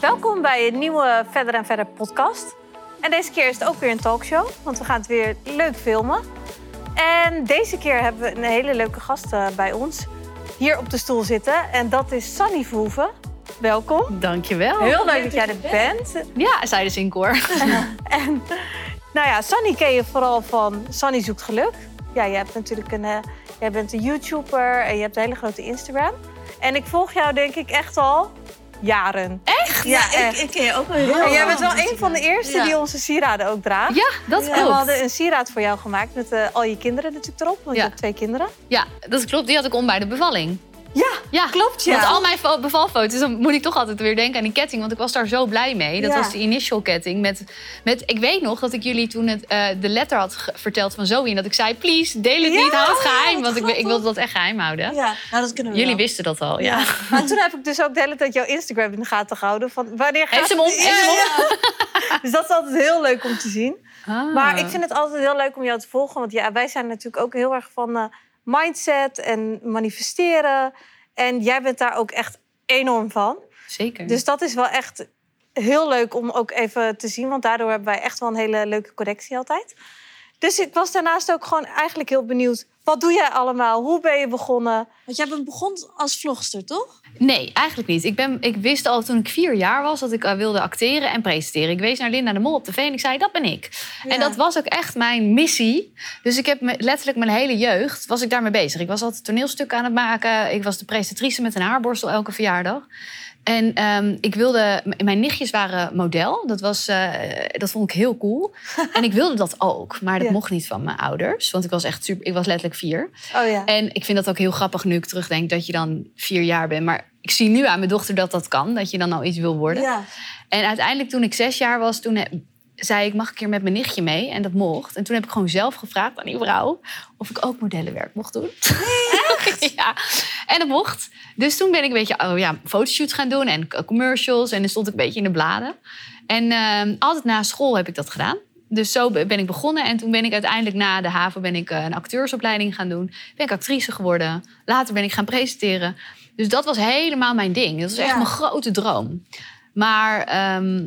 Welkom bij een nieuwe Verder en Verder podcast. En deze keer is het ook weer een talkshow, want we gaan het weer leuk filmen. En deze keer hebben we een hele leuke gast eh, bij ons hier op de stoel zitten. En dat is Sunny Verhoeven. Welkom. Dankjewel. Heel leuk dat jij er bent. Ja, zij de Zinkoor. En nou ja, Sunny ken je vooral van Sunny zoekt geluk. Ja, je hebt natuurlijk een, eh, jij bent een YouTuber en je hebt een hele grote Instagram. En ik volg jou denk ik echt al jaren. Echt? Ja, ik, echt. ik ken je ook wel heel En jij bent wel een van de eerste Ja. die onze sieraden ook draagt. Ja, dat Ja, En we klopt. hadden een sieraad voor jou gemaakt met eh, al je kinderen natuurlijk erop. Want Ja. je hebt twee kinderen. Ja, dat klopt. Die had ik om bij de bevalling. Ja, Ja, klopt ja. Want al mijn fo- bevalfoto's, dan moet ik toch altijd weer denken aan die ketting. Want ik was daar zo blij mee. Dat Ja. was de initial ketting. Met, met, ik weet nog dat ik jullie toen het, eh, de letter had verteld van Zoe. En dat ik zei, please, deel het Ja, niet, hou het geheim. Want ik, ik wilde dat echt geheim houden. Ja, nou dat kunnen we Jullie wel. wisten dat al, ja. Maar toen heb ik dus ook de hele tijd jouw Instagram in de gaten gehouden. Van wanneer gaat Heeft ze hem om? Dus dat is altijd heel leuk om te zien. Ah. Maar ik vind het altijd heel leuk om jou te volgen. Want ja, wij zijn natuurlijk ook heel erg van eh, mindset en manifesteren. En jij bent daar ook echt enorm van. Zeker. Dus dat is wel echt heel leuk om ook even te zien. Want daardoor hebben wij echt wel een hele leuke connectie altijd. Dus ik was daarnaast ook gewoon eigenlijk heel benieuwd. Wat doe jij allemaal? Hoe ben je begonnen? Want jij bent begonnen als vlogster, toch? Nee, eigenlijk niet. Ik, ben, ik wist al toen ik vier jaar was dat ik eh, wilde acteren en presenteren. Ik wees naar Linda de Mol op tv en ik zei, dat ben ik. Ja. En dat was ook echt mijn missie. Dus ik heb me, letterlijk mijn hele jeugd was ik daarmee bezig. Ik was altijd toneelstukken aan het maken. Ik was de presentatrice met een haarborstel elke verjaardag. En ehm, ik wilde, mijn nichtjes waren model. Dat, was, eh, dat vond ik heel cool. en ik wilde dat ook. Maar dat Ja. mocht niet van mijn ouders. Want ik was echt super, ik was letterlijk vier. Oh ja. En ik vind dat ook heel grappig nu ik terugdenk dat je dan vier jaar bent. Maar ik zie nu aan mijn dochter dat dat kan. Dat je dan al iets wil worden. Ja. En uiteindelijk toen ik zes jaar was, toen he- zei ik... mag ik een keer met mijn nichtje mee? En dat mocht. En toen heb ik gewoon zelf gevraagd aan die vrouw... of ik ook modellenwerk mocht doen. ja, en dat mocht. Dus toen ben ik een beetje oh ja, fotoshoots gaan doen en commercials. En dan stond ik een beetje in de bladen. En ehm, altijd na school heb ik dat gedaan. Dus zo be- ben ik begonnen. En toen ben ik uiteindelijk na de HAVO ben ik, eh, een acteursopleiding gaan doen. Ben ik actrice geworden. Later ben ik gaan presenteren. Dus dat was helemaal mijn ding. Dat was echt Ja. mijn grote droom. Maar ehm,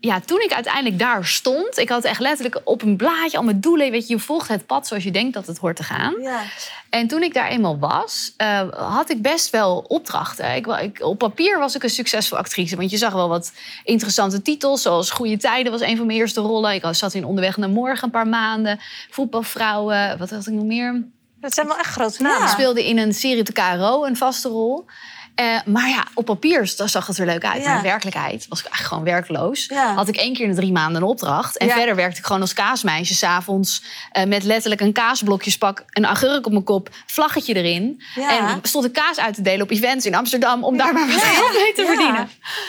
ja, toen ik uiteindelijk daar stond... ik had echt letterlijk op een blaadje al mijn doelen. Weet je, je volgt het pad zoals je denkt dat het hoort te gaan. ja. En toen ik daar eenmaal was, eh, had ik best wel opdrachten. Ik, ik, op papier was ik een succesvol actrice. Want je zag wel wat interessante titels. Zoals Goede Tijden was een van mijn eerste rollen. Ik zat in Onderweg naar Morgen een paar maanden. Voetbalvrouwen, wat had ik nog meer? Dat zijn wel echt grote namen. Ik speelde in een serie op de KRO, een vaste rol. Eh, maar ja, op papier zag het er leuk uit. Ja. Maar in werkelijkheid was ik eigenlijk gewoon werkloos. Ja. Had ik één keer in de drie maanden een opdracht. En Ja. verder werkte ik gewoon als kaasmeisje. S'avonds uh, met letterlijk een kaasblokjespak, een agurk op mijn kop, vlaggetje erin. En stond ik kaas uit te delen op events in Amsterdam... om daar maar wat geld mee te verdienen.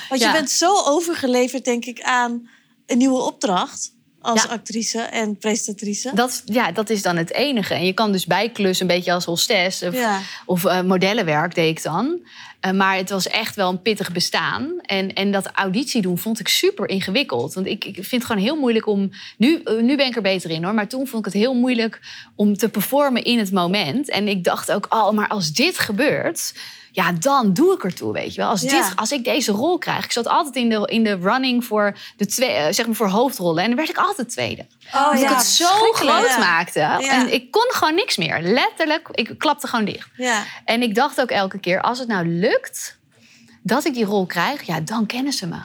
Want je bent zo overgeleverd, denk ik, aan een nieuwe opdracht. Als Ja. actrice en presentatrice. Dat, ja, dat is dan het enige. En je kan dus bijklussen, een beetje als hostess... of Ja. Of eh, modellenwerk deed ik dan. Eh, maar het was echt wel een pittig bestaan. En, en dat auditie doen vond ik super ingewikkeld. Want ik, ik vind het gewoon heel moeilijk om... Nu, eh, nu ben ik er beter in hoor. Maar toen vond ik het heel moeilijk om te performen in het moment. En ik dacht ook, oh, maar als dit gebeurt... Ja, dan doe ik ertoe, weet je wel. Als, Ja. dit, als ik deze rol krijg... Ik zat altijd in de, in de running voor, de twee, eh, zeg maar voor hoofdrollen. En dan werd ik altijd tweede. Oh, Omdat ja. ik het zo groot Ja. maakte. En ik kon gewoon niks meer. Letterlijk, ik klapte gewoon dicht. Ja. En ik dacht ook elke keer, als het nou lukt dat ik die rol krijg, ja, dan kennen ze me.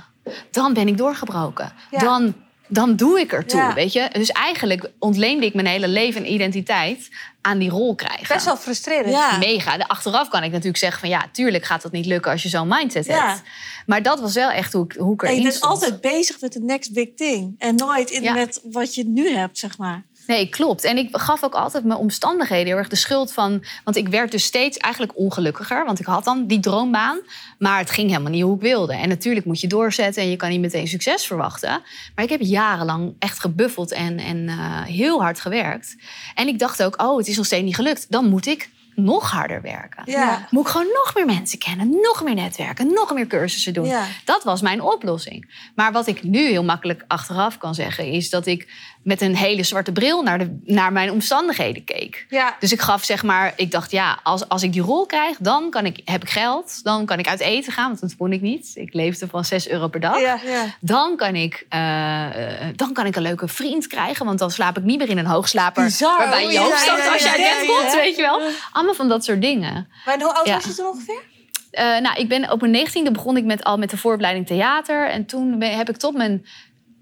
Dan ben ik doorgebroken. Dan, dan doe ik ertoe, Ja. weet je. Dus eigenlijk ontleende ik mijn hele leven en identiteit aan die rol krijgen. Best wel frustrerend. Ja. Mega. De achteraf kan ik natuurlijk zeggen van ja, tuurlijk gaat dat niet lukken als je zo'n mindset Ja. hebt. Maar dat was wel echt hoe ik, hoe ik En erin je bent stond. altijd bezig met de next big thing. En nooit in Ja. met wat je nu hebt, zeg maar. Nee, klopt. En ik gaf ook altijd mijn omstandigheden heel erg de schuld van. Want ik werd dus steeds eigenlijk ongelukkiger. Want ik had dan die droombaan. Maar het ging helemaal niet hoe ik wilde. En natuurlijk moet je doorzetten en je kan niet meteen succes verwachten. Maar ik heb jarenlang echt gebuffeld en, en eh, heel hard gewerkt. En ik dacht ook, oh, het is nog steeds niet gelukt. Dan moet ik nog harder werken. Ja. Moet ik gewoon nog meer mensen kennen, nog meer netwerken, nog meer cursussen doen. Ja. Dat was mijn oplossing. Maar wat ik nu heel makkelijk achteraf kan zeggen, is dat ik met een hele zwarte bril naar, de, naar mijn omstandigheden keek. Ja. Dus ik gaf zeg maar, ik dacht ja, als, als ik die rol krijg, dan kan ik, heb ik geld. Dan kan ik uit eten gaan, want dat kon ik niet. Ik leefde van 6 euro per dag. Ja. Ja. Dan kan, ik, eh, eh, dan kan ik een leuke vriend krijgen, want dan slaap ik niet meer in een hoogslaper. Bizar. Waarbij je ja, als je uit ja, bed ja, komt, weet je wel. Allemaal van dat soort dingen. Maar hoe oud Ja. was je toen ongeveer? Eh, nou, ik ben op mijn negentiende begon ik met, al met de vooropleiding theater. En toen ben- heb ik tot mijn,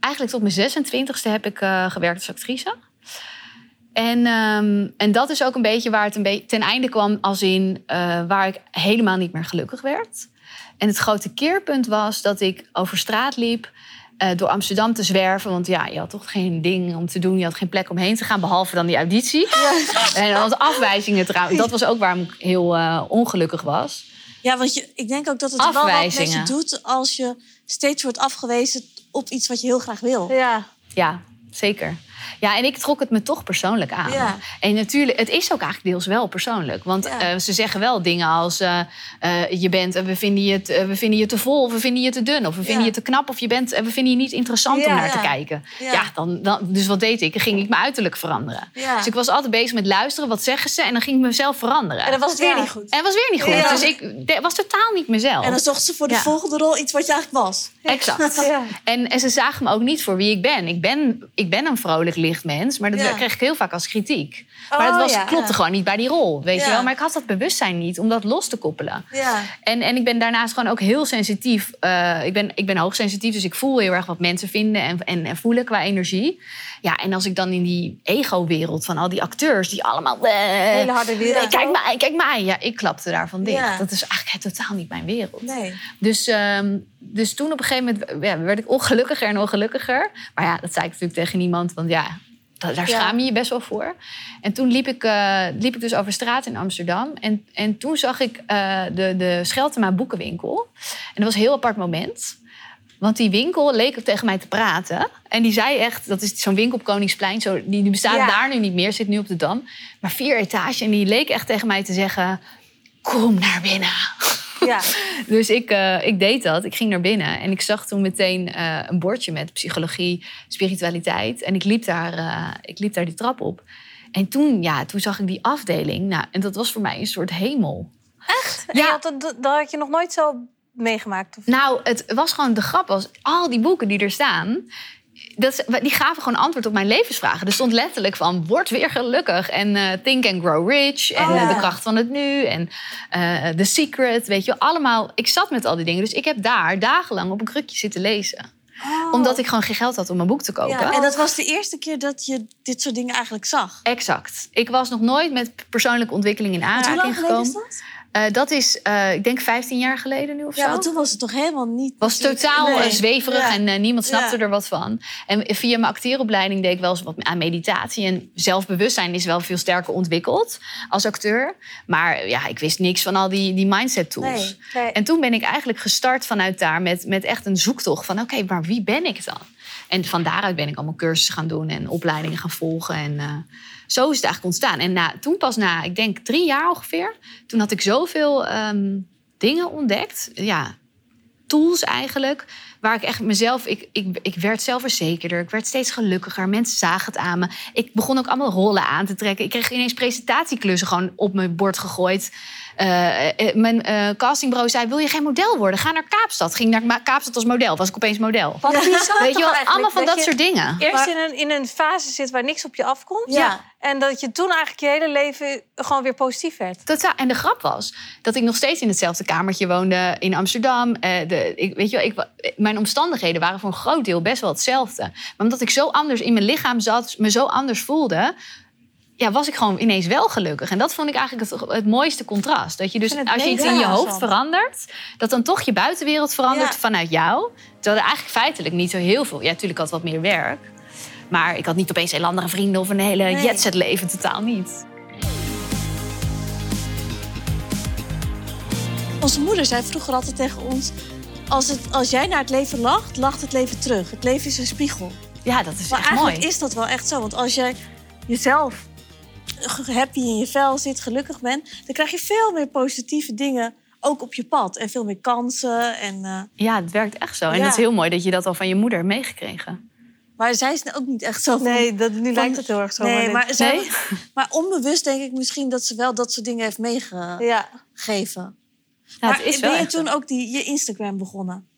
eigenlijk tot mijn 26e heb ik eh, gewerkt als actrice. En, ehm, en dat is ook een beetje waar het een beetje ten einde kwam, als in eh, waar ik helemaal niet meer gelukkig werd. En het grote keerpunt was dat ik over straat liep. eh, door Amsterdam te zwerven. Want ja, je had toch geen ding om te doen. Je had geen plek om heen te gaan, behalve dan die auditie. En dan had afwijzingen trouwens. Dat was ook waarom ik heel ongelukkig was. Ja, want je, ik denk ook dat het wel wat met je doet als je steeds wordt afgewezen op iets wat je heel graag wil. Ja. Ja, zeker. Ja, en ik trok het me toch persoonlijk aan. Ja. En natuurlijk, het is ook eigenlijk deels wel persoonlijk. Want Ja. eh, ze zeggen wel dingen als... eh, eh, je bent, we, vinden je te, we vinden je te vol, of we vinden je te dun... of we vinden Ja. je te knap, of je bent, we vinden je niet interessant om Ja, naar te kijken. Ja. Ja, dan, dan, dus wat deed ik? Dan ging ik mijn uiterlijk veranderen. Ja. Dus ik was altijd bezig met luisteren, wat zeggen ze... en dan ging ik mezelf veranderen. En dan was het weer Ja. niet goed. En was weer niet goed. Ja. Dus ik de- was totaal niet mezelf. En dan zocht ze voor de Ja. volgende rol iets wat je eigenlijk was. Exact. Ja. En, en ze zagen me ook niet voor wie ik ben. Ik ben, ik ben een vrolijk lichtmens, maar dat Ja. kreeg ik heel vaak als kritiek. Maar Oh, dat was, ja. klopte gewoon niet bij die rol, weet Ja. je wel. Maar ik had dat bewustzijn niet om dat los te koppelen. Ja. En, en ik ben daarnaast gewoon ook heel sensitief. Eh, ik, ben, ik ben hoogsensitief, dus ik voel heel erg wat mensen vinden en, en, en voelen qua energie. Ja, en als ik dan in die ego-wereld van al die acteurs die allemaal... Hele harde wereld. Kijk mij, kijk mij. Ja, ik klapte daarvan dicht. Ja. Dat is eigenlijk totaal niet mijn wereld. Nee. Dus, ehm, dus toen op een gegeven moment ja, werd ik ongelukkiger en ongelukkiger. Maar ja, dat zei ik natuurlijk tegen niemand, want ja, da- daar schaam je je best wel voor. En toen liep ik, eh, liep ik dus over straat in Amsterdam. En, en toen zag ik eh, de, de Scheltema boekenwinkel. En dat was een heel apart moment. Want die winkel leek tegen mij te praten. En die zei echt, dat is zo'n winkel op Koningsplein. Zo, die, die bestaat Ja. daar nu niet meer, zit nu op de Dam. Maar vier etages. En die leek echt tegen mij te zeggen... Kom naar binnen. Ja. Dus ik, eh, ik deed dat. Ik ging naar binnen en ik zag toen meteen eh, een bordje met psychologie, spiritualiteit. En ik liep, daar, eh, ik liep daar die trap op. En toen, ja, toen zag ik die afdeling. Nou, en dat was voor mij een soort hemel. Je Ja. dat, dat had je nog nooit zo meegemaakt? Of? Nou, het was gewoon de grap was, al die boeken die er staan... Dat, die gaven gewoon antwoord op mijn levensvragen. Er stond letterlijk van, word weer gelukkig. En eh, Think and Grow Rich. En Oh, ja. eh, De kracht van het nu. En eh, The Secret. Weet je allemaal. Ik zat met al die dingen. Dus ik heb daar dagenlang op een krukje zitten lezen. Omdat ik gewoon geen geld had om een boek te kopen. Ja, en dat was de eerste keer dat je dit soort dingen eigenlijk zag. Exact. Ik was nog nooit met persoonlijke ontwikkeling in hoe aanraking lang geleden is gekomen. dat? Eh, dat is, eh, ik denk, 15 jaar geleden nu of Ja, zo. want toen was het toch helemaal niet... was totaal eh, Nee. zweverig Ja. en niemand snapte Ja. er wat van. En via mijn acteeropleiding deed ik wel eens wat aan meditatie. En zelfbewustzijn is wel veel sterker ontwikkeld als acteur. Maar ja, ik wist niks van al die, die mindset tools. Nee. Nee. En toen ben ik eigenlijk gestart vanuit daar met, met echt een zoektocht van... oké, maar wie ben ik dan? En van daaruit ben ik allemaal cursussen gaan doen en opleidingen gaan volgen. En eh, zo is het eigenlijk ontstaan. En na, toen pas na, ik denk drie jaar ongeveer... toen had ik zoveel ehm, dingen ontdekt. Ja, tools eigenlijk. Waar ik echt mezelf... Ik, ik, ik werd zelfverzekerder. Ik werd steeds gelukkiger. Mensen zagen het aan me. Ik begon ook allemaal rollen aan te trekken. Ik kreeg ineens presentatieklussen gewoon op mijn bord gegooid. Eh, eh, mijn eh, castingbureau zei, wil je geen model worden? Ga naar Kaapstad. Ging naar Ma- Kaapstad als model. Was ik opeens model. Wat Weet je wel, allemaal van dat, soort dingen. Eerst in, een, in een fase zit waar niks op je afkomt. Ja. En dat je toen eigenlijk je hele leven gewoon weer positief werd. Totaal. En de grap was dat ik nog steeds in hetzelfde kamertje woonde in Amsterdam. Eh, de, ik, weet je wel, ik, mijn omstandigheden waren voor een groot deel best wel hetzelfde. Maar omdat ik zo anders in mijn lichaam zat, me zo anders voelde, ja, was ik gewoon ineens wel gelukkig. En dat vond ik eigenlijk het, het mooiste contrast. Dat je dus, als je iets in je hoofd verandert, dat dan toch je buitenwereld verandert Ja. vanuit jou. Terwijl er eigenlijk feitelijk niet zo heel veel. Ja, natuurlijk had wat meer werk. Maar ik had niet opeens heel andere vrienden of een hele Nee. jetset leven. Totaal niet. Onze moeder zei vroeger altijd tegen ons... Als, het, als jij naar het leven lacht, lacht het leven terug. Het leven is een spiegel. Ja, dat is Maar echt eigenlijk mooi. is dat wel echt zo. Want als jij jezelf happy in je vel zit, gelukkig bent... dan krijg je veel meer positieve dingen ook op je pad. En veel meer kansen. En, eh, Ja, het werkt echt zo. En Ja. het is heel mooi dat je dat al van je moeder hebt meegekregen. Maar zij is ook niet echt zo van... Nee, dat, nu van- lijkt het heel erg zo. Nee, maar, zij, Nee? maar onbewust denk ik misschien dat ze wel dat soort dingen heeft meegegeven. Ja. Ja, maar ben je toen ook die, je Instagram begonnen?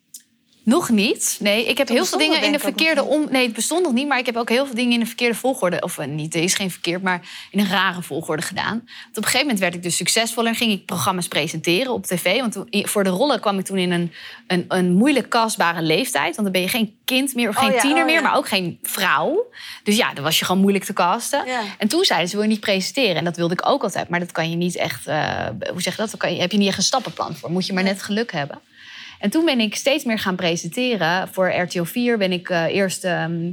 Nog niet. Nee, ik heb heel veel dingen in de verkeerde om. Nee, het bestond nog niet, maar ik heb ook heel veel dingen in de verkeerde volgorde. Of eh, niet, er is geen verkeerd, maar in een rare volgorde gedaan. Want op een gegeven moment werd ik dus succesvoller en ging ik programma's presenteren op tv. Want toen- voor de rollen kwam ik toen in een, een, een moeilijk kastbare leeftijd. Want dan ben je geen kind meer of Oh geen ja, tiener oh meer, maar ook geen vrouw. Dus ja, dan was je gewoon moeilijk te casten. Ja. En toen zeiden ze, wil je niet presenteren? En dat wilde ik ook altijd. Maar dat kan je niet echt, eh, hoe zeg je dat? Je, heb je niet echt een stappenplan voor. Moet je maar net geluk hebben. En toen ben ik steeds meer gaan presenteren. Voor RTL 4 ben ik eh, eerst ehm,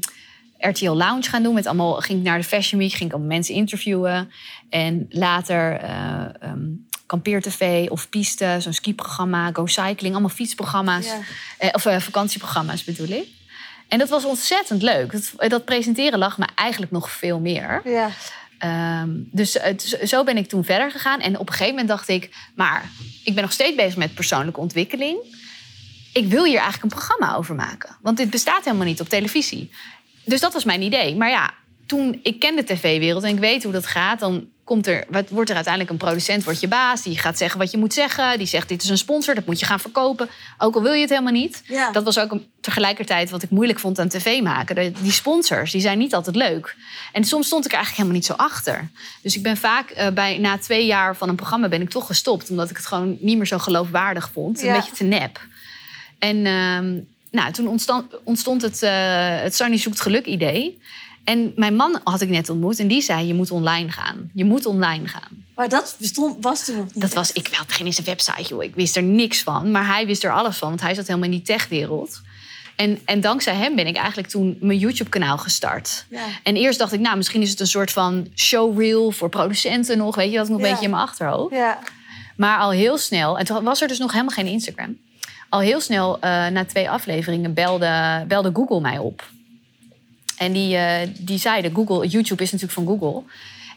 RTL Lounge gaan doen. Met allemaal, ging ik naar de Fashion Week, ging ik allemaal mensen interviewen. En later eh ehm, Kampeer TV of Piste, zo'n skiprogramma, Go Cycling. Allemaal fietsprogramma's. Ja. Eh, of vakantieprogramma's bedoel ik. En dat was ontzettend leuk. Dat, dat presenteren lag me eigenlijk nog veel meer. Ja. Ehm, dus zo ben ik toen verder gegaan. En op een gegeven moment dacht ik, maar ik ben nog steeds bezig met persoonlijke ontwikkeling. Ik wil hier eigenlijk een programma over maken. Want dit bestaat helemaal niet op televisie. Dus dat was mijn idee. Maar ja, toen ik ken de tv-wereld en ik weet hoe dat gaat, dan komt er, wat, wordt er uiteindelijk een producent, wordt je baas, die gaat zeggen wat je moet zeggen. Die zegt: Dit is een sponsor, dat moet je gaan verkopen. Ook al wil je het helemaal niet. Ja. Dat was ook een- tegelijkertijd wat ik moeilijk vond aan tv maken. De- Die sponsors, die zijn niet altijd leuk. En soms stond ik er eigenlijk helemaal niet zo achter. Dus ik ben vaak eh, bij, na twee jaar van een programma ben ik toch gestopt. Omdat ik het gewoon niet meer zo geloofwaardig vond. Een beetje te nep. En ehm, nou, toen ontstond, ontstond het, eh het Sunny zoekt geluk idee. En mijn man had ik net ontmoet en die zei: Je moet online gaan. Je moet online gaan. Maar dat bestond, was toen nog niet. Dat was, ik had geen eens een website, joh. Ik wist er niks van. Maar hij wist er alles van, want hij zat helemaal in die techwereld. En, en dankzij hem ben ik eigenlijk toen mijn YouTube-kanaal gestart. Ja. En eerst dacht ik, nou, misschien is het een soort van showreel voor producenten nog. Weet je, dat ik nog een Ja. beetje in mijn achterhoofd. Ja. Maar al heel snel, en toen was er dus nog helemaal geen Instagram. Al heel snel, eh, na twee afleveringen, belde, belde Google mij op. En die, eh, die zeiden, Google, YouTube is natuurlijk van Google.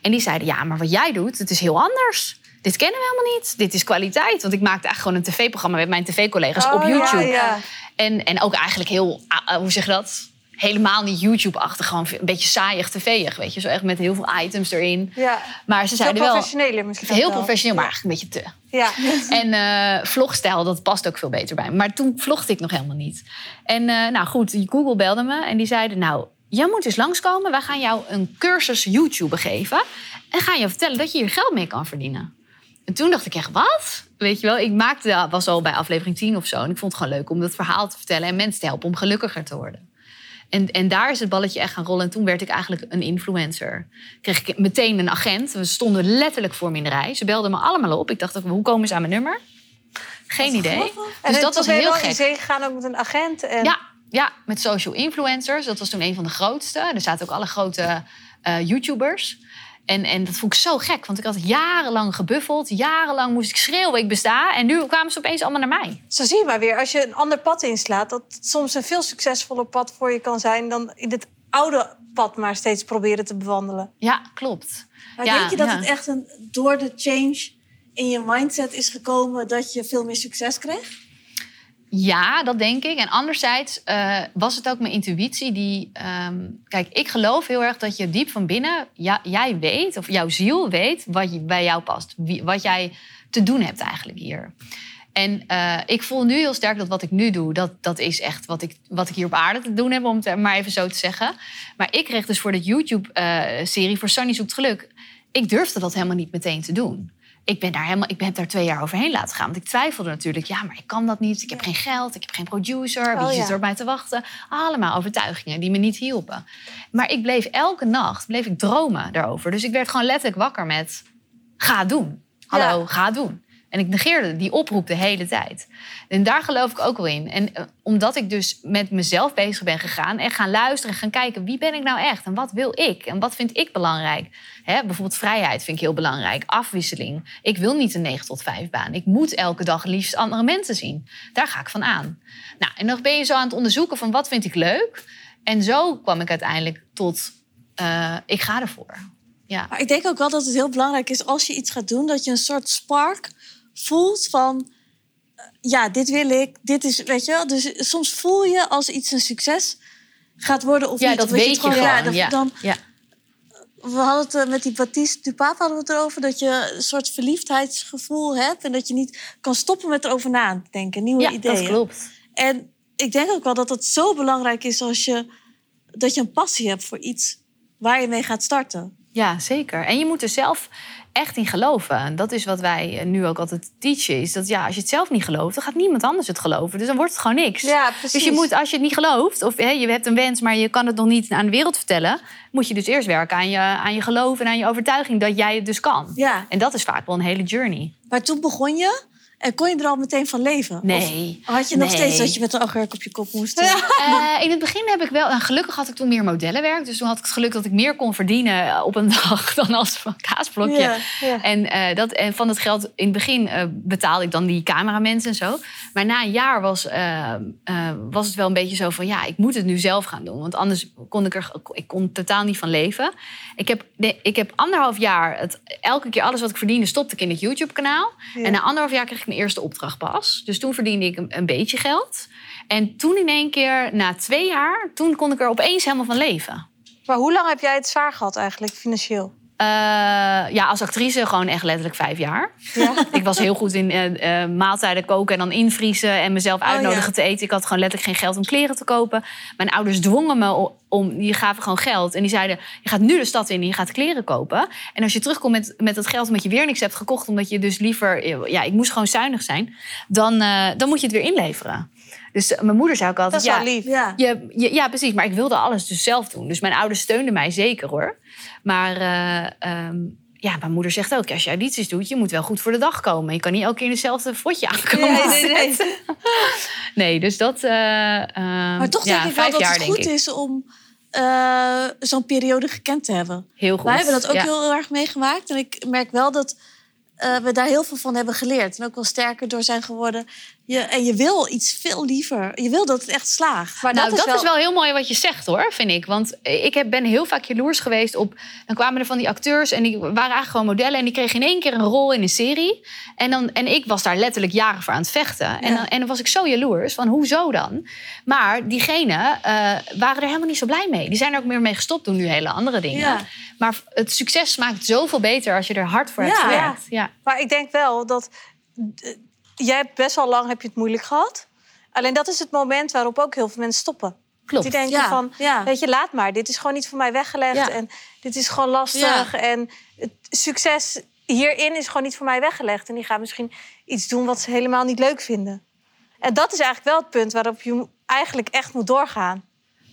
En die zeiden, ja, maar wat jij doet, het is heel anders. Dit kennen we helemaal niet. Dit is kwaliteit. Want ik maakte eigenlijk gewoon een tv-programma met mijn tv-collega's op Oh, YouTube. ja. En, en ook eigenlijk heel, ah, hoe zeg je dat? Helemaal niet YouTube-achtig. Gewoon een beetje saaiig tv-ig, weet je. Zo echt met heel veel items erin. ja. Maar ze zeiden wel... professioneler misschien. Heel wel. professioneel, maar eigenlijk een beetje te. Ja. En eh, vlogstijl, dat past ook veel beter bij me. Maar toen vlogde ik nog helemaal niet. En eh, nou goed, Google belde me en die zeiden... nou, jij moet eens langskomen. Wij gaan jou een cursus YouTube geven. En gaan je vertellen dat je hier geld mee kan verdienen. En toen dacht ik echt, wat? Weet je wel, ik maakte, was al bij aflevering 10 of zo. En ik vond het gewoon leuk om dat verhaal te vertellen... en mensen te helpen om gelukkiger te worden. En, en daar is het balletje echt gaan rollen. En toen werd ik eigenlijk een influencer. Kreeg ik meteen een agent. We stonden letterlijk voor me in de rij. Ze belden me allemaal op. Ik dacht, ook, hoe komen ze aan mijn nummer? Geen idee. En Dus dat was heel gek. zee gegaan ook met een agent. En... Ja, ja, met social influencers. Dat was toen een van de grootste. Er zaten ook alle grote eh, YouTubers. En, en dat vond ik zo gek, want ik had jarenlang gebuffeld. Jarenlang moest ik schreeuwen, ik besta. En nu kwamen ze opeens allemaal naar mij. Zo zie je maar weer, als je een ander pad inslaat... dat soms een veel succesvoller pad voor je kan zijn... dan in het oude pad maar steeds proberen te bewandelen. Ja, klopt. Maar Ja, denk je dat ja. het echt een, door de change in je mindset is gekomen dat je veel meer succes kreeg? Ja, dat denk ik. En anderzijds eh, was het ook mijn intuïtie die... ehm, kijk, ik geloof heel erg dat je diep van binnen... Ja, jij weet, of jouw ziel weet, wat je, bij jou past. Wat jij te doen hebt eigenlijk hier. En eh, ik voel nu heel sterk dat wat ik nu doe... dat, dat is echt wat ik, wat ik hier op aarde te doen heb, om het maar even zo te zeggen. Maar ik kreeg dus voor de YouTube-serie... voor Sunny Zoekt Geluk... ik durfde dat helemaal niet meteen te doen ik ben daar helemaal, ik heb daar twee jaar overheen laten gaan. Want ik twijfelde natuurlijk, ja, maar ik kan dat niet. Ik heb geen geld, ik heb geen producer. Wie Oh, zit er op mij te wachten? Allemaal overtuigingen die me niet hielpen. Maar ik bleef elke nacht bleef ik dromen daarover. Dus ik werd gewoon letterlijk wakker met, ga doen. Hallo, Ja. ga doen. En ik negeerde die oproep de hele tijd. En daar geloof ik ook wel in. En eh, omdat ik dus met mezelf bezig ben gegaan... en gaan luisteren en gaan kijken... wie ben ik nou echt en wat wil ik? En wat vind ik belangrijk? Hè, bijvoorbeeld vrijheid vind ik heel belangrijk. Afwisseling. Ik wil niet een 9 tot 5 baan. Ik moet elke dag liefst andere mensen zien. Daar ga ik van aan. Nou, en dan ben je zo aan het onderzoeken van wat vind ik leuk. En zo kwam ik uiteindelijk tot... eh, ik ga ervoor. Ja. Maar ik denk ook wel dat het heel belangrijk is als je iets gaat doen, dat je een soort spark voelt van. eh, Ja, dit wil ik, dit is, weet je wel. Dus soms voel je als iets een succes gaat worden of Ja, niet. dat Of je weet het je gewoon-. Ja, dat- ja. Dan, ja. we hadden het eh, met die Baptiste Dupap hadden we het erover dat je een soort verliefdheidsgevoel hebt en dat je niet kan stoppen met erover na te denken, nieuwe ja ideeën. dat klopt. En ik denk ook wel dat het zo belangrijk is als je dat je een passie hebt voor iets waar je mee gaat starten. Ja, zeker. En je moet er zelf echt in geloven. En dat is wat wij nu ook altijd teachen. Is dat ja, als je het zelf niet gelooft, dan gaat niemand anders het geloven. Dus dan wordt het gewoon niks. Ja, precies. Dus je moet, als je het niet gelooft, of hè, je hebt een wens, maar je kan het nog niet aan de wereld vertellen, moet je dus eerst werken aan je, aan je geloof en aan je overtuiging dat jij het dus kan. Ja, En dat is vaak wel een hele journey. maar toen begon je en kon je er al meteen van leven? Nee. Of had je nog Nee. steeds dat je met een agurk op je kop moest? eh? In het begin heb ik wel, en gelukkig had ik toen meer modellenwerk. Dus toen had ik het geluk dat ik meer kon verdienen eh, op een dag dan als van kaasblokje. Ja. Ja. En, eh, dat, en van het geld in het begin eh, betaalde ik dan die cameramensen en zo. Maar na een jaar was, was het wel een beetje zo van... ja, ik moet het nu zelf gaan doen. Want anders kon ik er ik kon totaal niet van leven. Ik heb, nee, ik heb anderhalf jaar... Het, elke keer alles wat ik verdiende stopte ik in het YouTube-kanaal. Ja. En na anderhalf jaar kreeg ik eerste opdracht pas. Dus toen verdiende ik een, een beetje geld. En toen in één keer, na twee jaar... toen kon ik er opeens helemaal van leven. Maar hoe lang heb jij het zwaar gehad eigenlijk, financieel? Eh, ja, als actrice gewoon echt letterlijk vijf jaar. Ja. Ik was heel goed in eh, eh, maaltijden koken en dan invriezen en mezelf uitnodigen ja. te eten. Ik had gewoon letterlijk geen geld om kleren te kopen. Mijn ouders dwongen me om, die gaven gewoon geld. En die zeiden, je gaat nu de stad in en je gaat kleren kopen. En als je terugkomt met, met dat geld omdat je weer niks hebt gekocht... omdat je dus liever, ja, ik moest gewoon zuinig zijn... dan, dan moet je het weer inleveren. Dus eh, mijn moeder zei ook Dat altijd... is ja, wel lief. Ja. je, je- ja, precies. Maar ik wilde alles dus zelf doen. Dus mijn ouders steunden mij zeker hoor. Maar eh, ehm, ja, mijn moeder zegt ook: als je audities doet, je moet wel goed voor de dag komen. Je kan niet elke keer in dezelfde fotje aankomen. Nee, nee, nee. Nee, dus dat. eh, ehm, Maar toch ja, denk ik wel dat jaar, het goed ik. is om eh, zo'n periode gekend te hebben. Heel goed. Wij hebben dat ook ja. heel erg meegemaakt. En ik merk wel dat eh, we daar heel veel van hebben geleerd. En ook wel sterker door zijn geworden. Je, en je wil iets veel liever. Je wil dat het echt slaagt. Maar nou, dat, dat, is, wel... heel mooi wat je zegt hoor, vind ik. Want ik heb, ben heel vaak jaloers geweest op. Dan kwamen er van die acteurs en die waren eigenlijk gewoon modellen. En die kregen in één keer een rol in een serie. En, dan, en ik was daar letterlijk jaren voor aan het vechten. En, dan, en dan was ik zo jaloers van hoezo dan? Maar diegenen eh, waren er helemaal niet zo blij mee. Die zijn er ook meer mee gestopt, doen nu hele andere dingen. Ja. Maar het succes smaakt zoveel beter als je er hard voor hebt Ja. gewerkt. Ja. Maar ik denk wel dat... jij hebt best wel lang heb je het moeilijk gehad. Alleen dat is het moment waarop ook heel veel mensen stoppen. Klopt. Die denken Ja, van, ja. weet je, laat maar. Dit is gewoon niet voor mij weggelegd. Ja. En dit is gewoon lastig. En het succes hierin is gewoon niet voor mij weggelegd. En die gaan misschien iets doen wat ze helemaal niet leuk vinden. En dat is eigenlijk wel het punt waarop je eigenlijk echt moet doorgaan.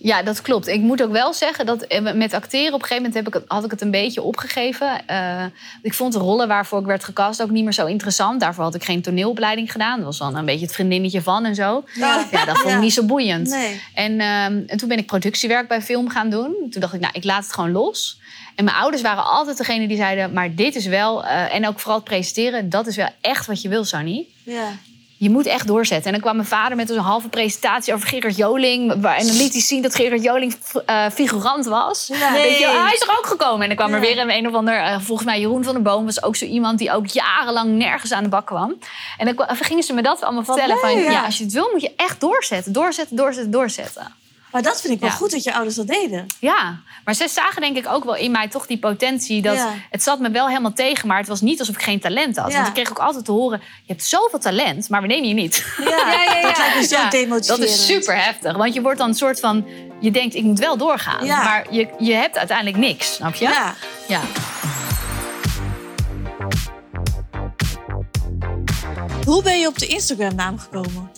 Ja, dat klopt. Ik moet ook wel zeggen dat eh, met acteren op een gegeven moment heb ik, het- had ik het een beetje opgegeven. Eh, ik vond de rollen waarvoor ik werd gecast ook niet meer zo interessant. Daarvoor had ik geen toneelopleiding gedaan. Dat was dan een beetje het vriendinnetje van en zo. Ja. Ja, dat vond ik Ja. niet zo boeiend. Nee. En, ehm, en toen ben ik productiewerk bij film gaan doen. Toen dacht ik, nou, ik laat het gewoon los. En mijn ouders waren altijd degene die zeiden... maar dit is wel, eh, en ook vooral het presenteren... dat is wel echt wat je wil, Sunny. Ja. Je moet echt doorzetten. En dan kwam mijn vader met een halve presentatie over Gerard Joling. waar- En dan liet hij zien dat Gerard Joling eh, figurant was. Ja. Weet je, Nee. hij is er ook gekomen. En dan kwam er weer een, een of ander... eh, volgens mij Jeroen van der Boom was ook zo iemand... die ook jarenlang nergens aan de bak kwam. En dan gingen ze me dat allemaal vertellen. van, ja, als je het wil, moet je echt doorzetten. Doorzetten, doorzetten, doorzetten. Maar dat vind ik wel Ja. goed dat je ouders dat deden. Ja, maar ze zagen denk ik ook wel in mij toch die potentie. Dat Ja. Het zat me wel helemaal tegen, maar het was niet alsof ik geen talent had. Ja. Want ik kreeg ook altijd te horen, je hebt zoveel talent, maar we nemen je niet. Ja, Dat lijkt me zo Ja, demotiverend. Dat is super heftig, want je wordt dan een soort van... Je denkt, ik moet wel doorgaan, maar je, je hebt uiteindelijk niks, snap je? Ja. ja. Hoe ben je op de Instagram-naam gekomen?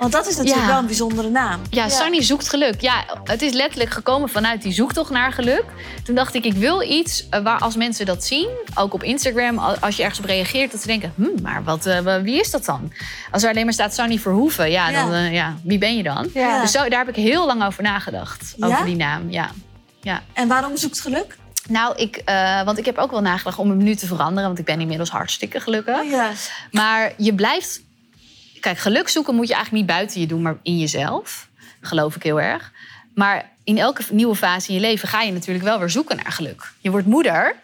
Want dat is natuurlijk Ja. wel een bijzondere naam. Ja, Sunny zoekt geluk. Ja, het is letterlijk gekomen vanuit die zoektocht naar geluk. Toen dacht ik, ik wil iets eh, waar als mensen dat zien, ook op Instagram, al- als je ergens op reageert, dat ze denken, hm, maar wat, eh, wie is dat dan? Als er alleen maar staat Sunny Verhoeven, ja, Ja. dan, eh, ja, wie ben je dan? Dus zo, daar heb ik heel lang over nagedacht, over die naam. Ja. ja. En waarom zoekt geluk? Nou, ik, want ik heb ook wel nagedacht om hem nu te veranderen, want ik ben inmiddels hartstikke gelukkig. Ja. Maar je blijft. Kijk, geluk zoeken moet je eigenlijk niet buiten je doen, maar in jezelf. Geloof ik heel erg. Maar in elke nieuwe fase in je leven ga je natuurlijk wel weer zoeken naar geluk. Je wordt moeder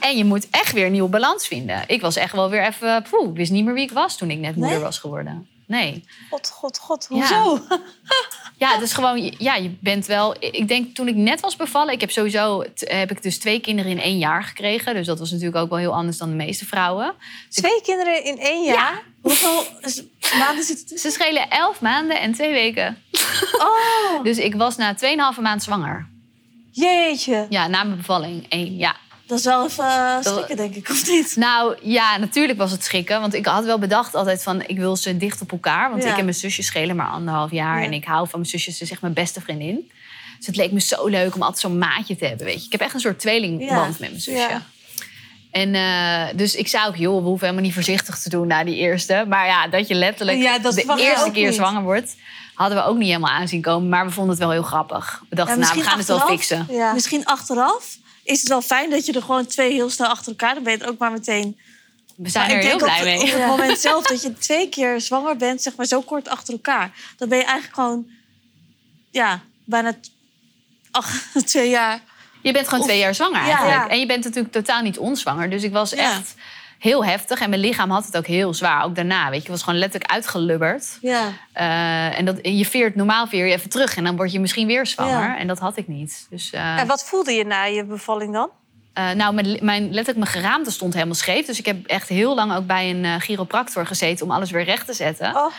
en je moet echt weer een nieuwe balans vinden. Ik was echt wel weer even. Poeh, ik wist niet meer wie ik was toen ik net moeder Nee? was geworden. Nee. God, god, god. Ja. Ja, dus gewoon, ja, je bent wel. Ik denk toen ik net was bevallen, ik heb sowieso heb ik dus twee kinderen in één jaar gekregen. Dus dat was natuurlijk ook wel heel anders dan de meeste vrouwen. Twee kinderen in één jaar? Hoeveel is- maanden zit het? Ze schelen elf maanden en twee weken. Oh, Dus ik was na 2,5 maand zwanger. jeetje. Ja, na mijn bevalling. Eén, ja. Dat is wel even uh, schrikken, denk ik, of niet? Nou ja, natuurlijk was het schrikken. Want ik had wel bedacht altijd van ik wil ze dicht op elkaar. Want Ja. ik en mijn zusje schelen maar anderhalf jaar. Ja. En ik hou van mijn zusje. Ze is echt mijn beste vriendin. Dus het leek me zo leuk om altijd zo'n maatje te hebben. Weet je. Ik heb echt een soort tweelingband Ja. met mijn zusje. En eh, dus ik zei ook, joh, we hoeven helemaal niet voorzichtig te doen na die eerste. Maar ja, dat je letterlijk Ja, dat de eerste keer niet. zwanger wordt, hadden we ook niet helemaal aanzien komen. Maar we vonden het wel heel grappig. We dachten, Ja, nou, we gaan het wel fixen. Ja. Misschien achteraf is het wel fijn dat je er gewoon twee heel snel achter elkaar... dan ben je het ook maar meteen... We zijn Maar er heel blij op, mee. Op het moment zelf dat je twee keer zwanger bent, zeg maar zo kort achter elkaar... dan ben je eigenlijk gewoon... Ja, bijna t- ach, twee jaar... Je bent gewoon Of- twee jaar zwanger Ja. eigenlijk. Ja. En je bent natuurlijk totaal niet onzwanger. Dus ik was Ja. echt heel heftig. En mijn lichaam had het ook heel zwaar. Ook daarna, weet je. Was gewoon letterlijk uitgelubberd. Ja. Eh, en dat, je veert normaal veer je even terug. En dan word je misschien weer zwanger. Ja. En dat had ik niet. Dus, eh, En wat voelde je na je bevalling dan? eh, nou, mijn, mijn, letterlijk mijn geraamte stond helemaal scheef. Dus ik heb echt heel lang ook bij een chiropractor gezeten... om alles weer recht te zetten. Oh,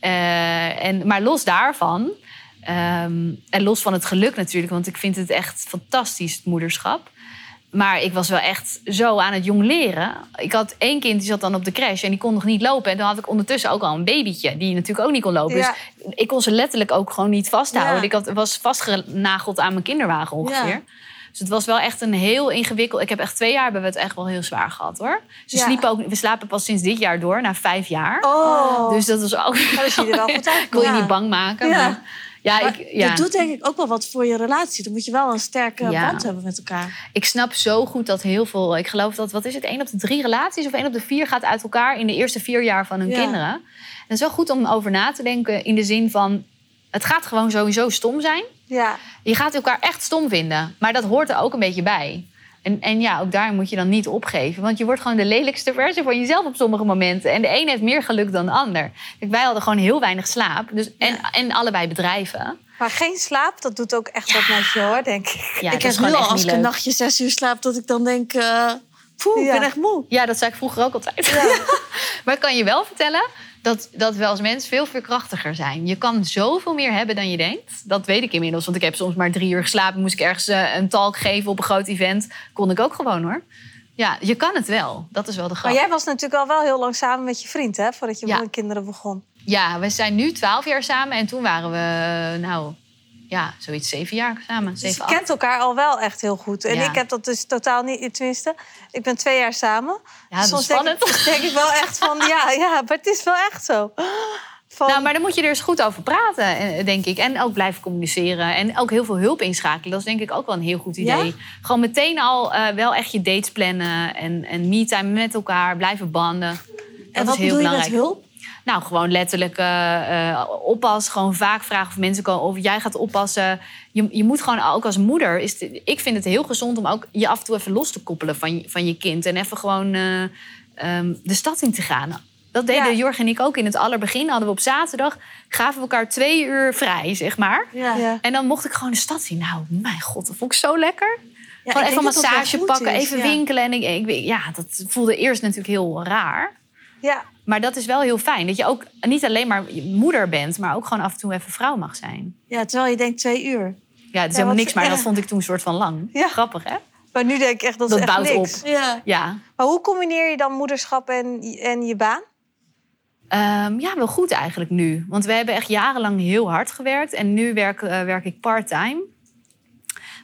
en, maar los daarvan, ehm, en los van het geluk natuurlijk, want ik vind het echt fantastisch, het moederschap. Maar ik was wel echt zo aan het jong leren. Ik had één kind die zat dan op de crash en die kon nog niet lopen. En dan had ik ondertussen ook al een babytje die natuurlijk ook niet kon lopen. Ja. Dus ik kon ze letterlijk ook gewoon niet vasthouden. Ja. Ik had, was vastgenageld aan mijn kinderwagen ongeveer. Ja. Dus het was wel echt een heel ingewikkeld. Ik heb echt twee jaar hebben we het echt wel heel zwaar gehad hoor. Ze Ja. sliepen ook, we slapen pas sinds dit jaar door, na vijf jaar. oh. Dus dat was ook. dat zie je er wel goed uit. Ik wil je niet bang maken. Ja. Maar, ja, Maar ik, ja. Dat doet denk ik ook wel wat voor je relatie. Dan moet je wel een sterke Ja. band hebben met elkaar. ik snap zo goed dat heel veel. Ik geloof dat, wat is het, één op de drie relaties of één op de vier gaat uit elkaar in de eerste vier jaar van hun Ja. kinderen. En het is wel goed om over na te denken in de zin van. Het gaat gewoon sowieso stom zijn. Ja. Je gaat elkaar echt stom vinden. Maar dat hoort er ook een beetje bij. En, en ja, ook daar moet je dan niet opgeven. Want je wordt gewoon de lelijkste versie van jezelf op sommige momenten. En de een heeft meer geluk dan de ander. Kijk, wij hadden gewoon heel weinig slaap. Dus, en, en allebei bedrijven. Maar geen slaap, dat doet ook echt wat met je hoor, denk ik. Ja, ik heb nu al echt als ik een nachtje zes uur slaap... dat ik dan denk, eh poeh, ik ben echt moe. Ja, dat zei ik vroeger ook altijd. maar ik kan je wel vertellen dat, dat we als mens veel veerkrachtiger zijn. Je kan zoveel meer hebben dan je denkt. Dat weet ik inmiddels, want ik heb soms maar drie uur geslapen. Moest ik ergens eh, een talk geven op een groot event. Kon ik ook gewoon hoor. Ja, je kan het wel. Dat is wel de grap. Maar jij was natuurlijk al wel heel lang samen met je vriend, hè? Voordat je Ja. met kinderen begon. Ja, we zijn nu twaalf jaar samen. En toen waren we, nou, ja, zoiets zeven jaar samen. Dus je acht. kent elkaar al wel echt heel goed. En Ja. ik heb dat dus totaal niet, tenminste, ik ben twee jaar samen. Ja, dat is Soms denk spannend. ik, denk ik wel echt van, ja, ja, maar het is wel echt zo. Van, Nou, maar dan moet je er eens goed over praten, eh, denk ik. En ook blijven communiceren. En ook heel veel hulp inschakelen. Dat is denk ik ook wel een heel goed idee. Ja? Gewoon meteen al eh, wel echt je dates plannen. En, en me-time met elkaar. Blijven banden. Dat en wat is heel bedoel je belangrijk. met hulp? Nou, gewoon letterlijk eh, eh, oppas. Gewoon vaak vragen of mensen komen of jij gaat oppassen. Je, je moet gewoon ook als moeder. Is het- ik vind het heel gezond om ook je af en toe even los te koppelen van je, van je kind. En even gewoon eh, ehm, de stad in te gaan. Dat deden Ja. Jorg en ik ook in het allerbegin. Hadden we op zaterdag gaven we elkaar twee uur vrij, zeg maar. Ja. ja. En dan mocht ik gewoon de stad zien. Nou, mijn god, dat vond ik zo lekker. Ja, gewoon even een massage pakken, is, even ja. winkelen. En ik, ik, weet- ja, dat voelde eerst natuurlijk heel raar. ja. Maar dat is wel heel fijn. Dat je ook niet alleen maar moeder bent, maar ook gewoon af en toe even vrouw mag zijn. Ja, terwijl je denkt twee uur. Ja, het is helemaal niks, maar ja. dat vond ik toen een soort van lang. Ja. Grappig, hè? Maar nu denk ik echt, dat, Dat is echt bouwt niks. op. Ja. Ja. Maar hoe combineer je dan moederschap en, en je baan? Ehm, ja, wel goed eigenlijk nu. Want we hebben echt jarenlang heel hard gewerkt. En nu werk, eh, werk ik part-time.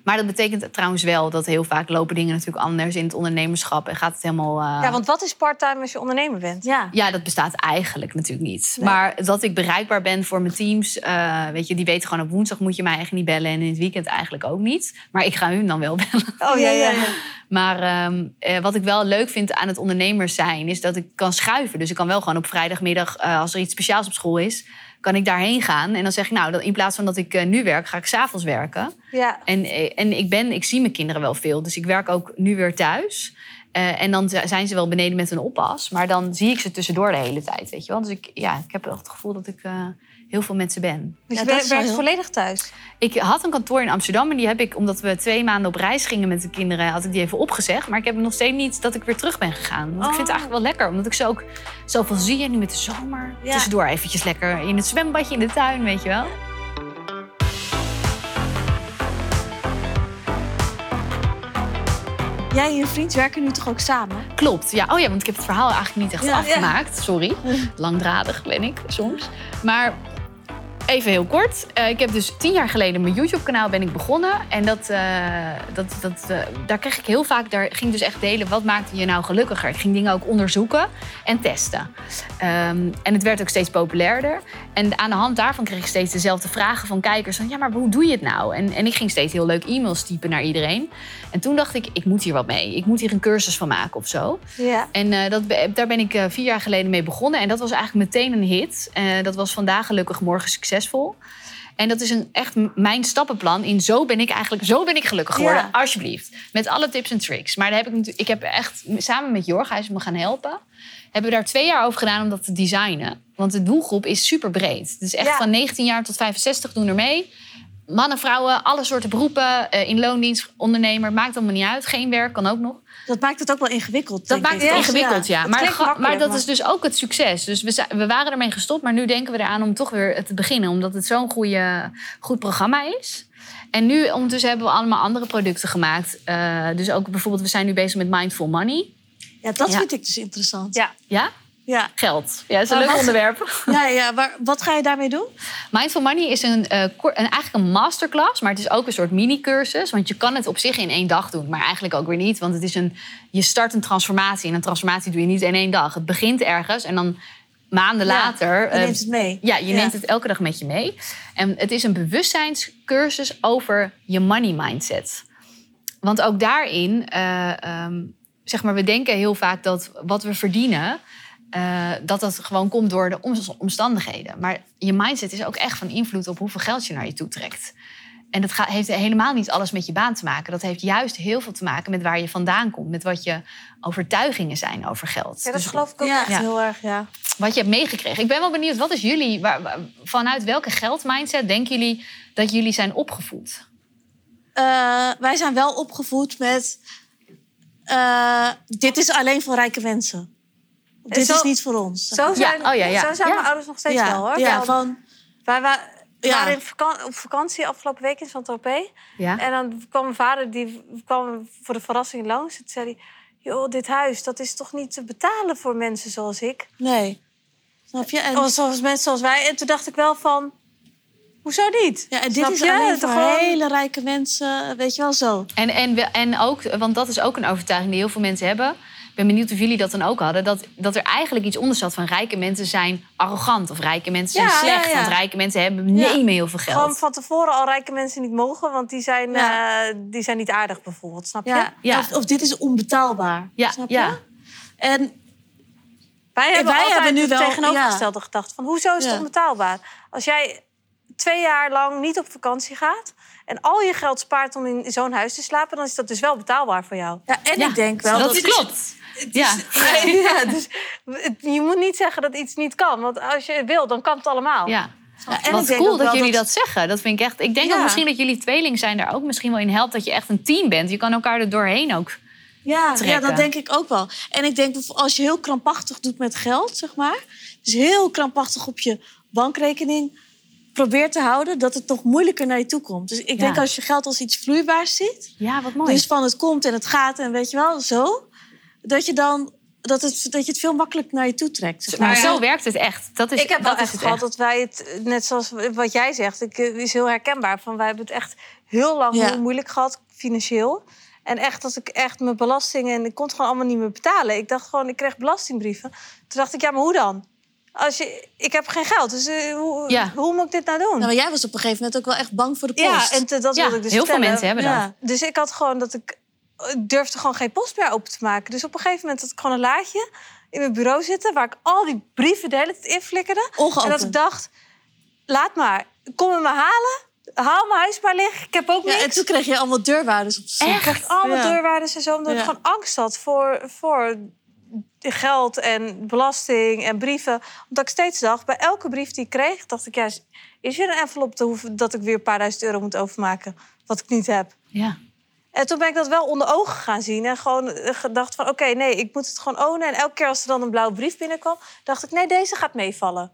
Maar dat betekent trouwens wel dat heel vaak lopen dingen natuurlijk anders in het ondernemerschap. En gaat het helemaal... eh, Ja, want wat is part-time als je ondernemer bent? Ja. Ja, dat bestaat eigenlijk natuurlijk niet. Nee. Maar dat ik bereikbaar ben voor mijn teams. eh, weet je, die weten gewoon op woensdag moet je mij eigenlijk niet bellen. En in het weekend eigenlijk ook niet. Maar ik ga hun dan wel bellen. Oh ja, ja. Maar ehm, eh, wat ik wel leuk vind aan het ondernemers zijn, is dat ik kan schuiven. Dus ik kan wel gewoon op vrijdagmiddag, eh, als er iets speciaals op school is, kan ik daarheen gaan. En dan zeg ik, nou, dan in plaats van dat ik eh, nu werk, ga ik s'avonds werken. ja. En, eh, en ik, ben, ik zie mijn kinderen wel veel. Dus ik werk ook nu weer thuis. Eh, en dan zijn ze wel beneden met een oppas. Maar dan zie ik ze tussendoor de hele tijd, weet je wel. Dus ik, ja, ik heb echt het gevoel dat ik heel veel met ze ben. Dus Ja, je dat wer- is wel werkt heel- volledig thuis. Ik had een kantoor in Amsterdam en die heb ik, omdat we twee maanden op reis gingen met de kinderen, had ik die even opgezegd. Maar ik heb nog steeds niet dat ik weer terug ben gegaan. Want ik vind het Oh. eigenlijk wel lekker, omdat ik zo ook zoveel zie. En nu met de zomer, Ja. tussendoor eventjes lekker in het zwembadje in de tuin, weet je wel. Jij en je vriend werken nu toch ook samen? Klopt, ja. Oh ja, want ik heb het verhaal eigenlijk niet echt Ja, ja. afgemaakt. Sorry. Langdradig ben ik soms. Maar even heel kort. Eh, ik heb dus tien jaar geleden mijn YouTube-kanaal ben ik begonnen. En dat, eh, dat, dat, eh, daar kreeg ik heel vaak, daar ging dus echt delen... wat maakte je nou gelukkiger? Ik ging dingen ook onderzoeken en testen. Ehm, en het werd ook steeds populairder. En aan de hand daarvan kreeg ik steeds dezelfde vragen van kijkers. Van, ja, maar hoe doe je het nou? En, en ik ging steeds heel leuk e-mails typen naar iedereen. En toen dacht ik, ik moet hier wat mee. Ik moet hier een cursus van maken of zo. Ja. En dat, daar ben ik vier jaar geleden mee begonnen. En dat was eigenlijk meteen een hit. Dat was vandaag gelukkig, morgen succesvol. En dat is een, echt mijn stappenplan in zo ben ik eigenlijk zo ben ik gelukkig geworden. Ja. Alsjeblieft. Met alle tips en tricks. Maar daar heb ik, natuurlijk- ik heb echt samen met Jorg, hij is me gaan helpen. Hebben we daar twee jaar over gedaan om dat te designen. Want de doelgroep is super breed. Dus echt Ja. van 19 jaar tot 65 doen er mee. Mannen, vrouwen, alle soorten beroepen. eh, in loondienst, ondernemer, maakt allemaal niet uit. Geen werk kan ook nog. Dat maakt het ook wel ingewikkeld. Dat maakt het Ja, ingewikkeld, ja. Het Maar, dat is dus ook het succes. Dus we, zijn- we waren ermee gestopt, maar nu denken we eraan om toch weer te beginnen. Omdat het zo'n goede, goed programma is. En nu ondertussen hebben we allemaal andere producten gemaakt. Eh, dus ook bijvoorbeeld, we zijn nu bezig met Mindful Money. Ja, dat Ja. vind ik dus interessant. Ja. Ja? Ja, Geld. Ja, dat is een Maar leuk wat- onderwerp. ja, ja maar wat ga je daarmee doen? Mindful Money is een, kor- een, eigenlijk een masterclass, maar het is ook een soort mini-cursus. Want je kan het op zich in één dag doen, maar eigenlijk ook weer niet. Want het is een, je start een transformatie en een transformatie doe je niet in één dag. Het begint ergens en dan maanden Ja, later... Je eh, neemt het mee. ja, je Ja. neemt het elke dag met je mee. En het is een bewustzijnscursus over je money mindset. Want ook daarin, eh, ehm, zeg maar, we denken heel vaak dat wat we verdienen, eh, dat dat gewoon komt door de om- omstandigheden. Maar je mindset is ook echt van invloed op hoeveel geld je naar je toe trekt. En dat gaat, heeft helemaal niet alles met je baan te maken. Dat heeft juist heel veel te maken met waar je vandaan komt. Met wat je overtuigingen zijn over geld. Ja, dat Dus geloof ik ook Ja. echt Ja. heel erg, ja. wat je hebt meegekregen. Ik ben wel benieuwd, wat is jullie... Waar, waar- vanuit welke geldmindset denken jullie dat jullie zijn opgevoed? Eh, wij zijn wel opgevoed met... eh, dit is alleen voor rijke mensen. Dit zo- is niet voor ons. Zo zijn, oh ja, ja. Zo zijn Ja. mijn ouders nog steeds ja, wel, hoor. Ja, van, Wij waren in op vakantie afgelopen week in Saint-Tropez. Ja? En dan kwam mijn vader, die kwam voor de verrassing langs. En toen zei hij, joh, dit huis, dat is toch niet te betalen voor mensen zoals ik? nee. Snap je? En, Oh, zoals mensen zoals wij. En toen dacht ik wel van, hoezo niet? ja, en dit Snap is je? alleen voor gewoon- hele rijke mensen. Weet je wel zo. En, en, en ook, want dat is ook een overtuiging die heel veel mensen hebben. Ik ben benieuwd of jullie dat dan ook hadden. Dat, dat er eigenlijk iets onder zat van rijke mensen zijn arrogant. Of rijke mensen zijn Ja, slecht. ja, ja. Want rijke mensen hebben Ja. nemen heel veel geld. Gewoon van tevoren al rijke mensen niet mogen, want die zijn, Ja. eh, die zijn niet aardig bijvoorbeeld, snap je? Of, of dit is onbetaalbaar. ja, Snap je? ja. En Wij hebben wij hebben nu het wel- tegenovergestelde gedacht. Van, hoezo is het onbetaalbaar? Als jij twee jaar lang niet op vakantie gaat... en al je geld spaart om in zo'n huis te slapen... dan is dat dus wel betaalbaar voor jou. Ja, en Ja, ik denk wel dat, dat... klopt. Ja. Ja, dus het- je moet niet zeggen dat iets niet kan. Want als je wil, dan kan het allemaal. Ja. Ja, en Wat ik denk cool dat jullie dat... zeggen. Dat vind ik echt. Ik denk Ja. ook misschien dat jullie tweeling zijn daar ook misschien wel in helpt. Dat je echt een team bent. Je kan elkaar er doorheen ook. Ja, ja, dat denk ik ook wel. En ik denk als je heel krampachtig doet met geld, zeg maar. Dus heel krampachtig op je bankrekening probeert te houden, dat het nog moeilijker naar je toe komt. Dus ik denk als je geld als iets vloeibaars ziet, Ja, wat mooi. dus van het komt en het gaat en weet je wel, zo, dat je dan dat, het, dat je het veel makkelijker naar je toe trekt. Zeg maar maar. zo werkt het echt. Dat is, Ik heb dat wel is echt het gehad dat wij het, net zoals wat jij zegt, ik, eh, is heel herkenbaar. Van, wij hebben het echt heel lang Ja. heel moeilijk gehad, financieel. En echt, dat ik echt mijn belastingen... en ik kon het gewoon allemaal niet meer betalen. Ik dacht gewoon, ik kreeg belastingbrieven. Toen dacht ik, ja, maar hoe dan? Als je, ik heb geen geld, dus eh, hoe, Ja. hoe moet ik dit nou doen? Nou, maar jij was op een gegeven moment ook wel echt bang voor de post. ja, en te- dat Ja, wilde ik dus heel veel mensen hebben Ja. dat. Dus ik had gewoon dat ik durfde gewoon geen post meer open te maken. Dus op een gegeven moment had ik gewoon een laadje in mijn bureau zitten waar ik al die brieven de hele tijd in flikkerde. En dat ik dacht, laat maar, kom me maar halen. haal mijn huis maar leeg. Ik heb ook Ja, niks. en toen kreeg je allemaal deurwaarders op de stoep. Ik kreeg allemaal Ja. deurwaarders en zo. Omdat ik gewoon angst had voor, voor geld en belasting en brieven. Omdat ik steeds dacht, bij elke brief die ik kreeg... dacht ik, ja, is- is er een envelop te hoeven, dat ik weer een paar duizend euro moet overmaken? Wat ik niet heb. Ja. En toen ben ik dat wel onder ogen gaan zien. En gewoon eh, gedacht van, oké, nee, ik moet het gewoon ownen. En elke keer als er dan een blauwe brief binnenkwam... dacht ik, nee, deze gaat meevallen.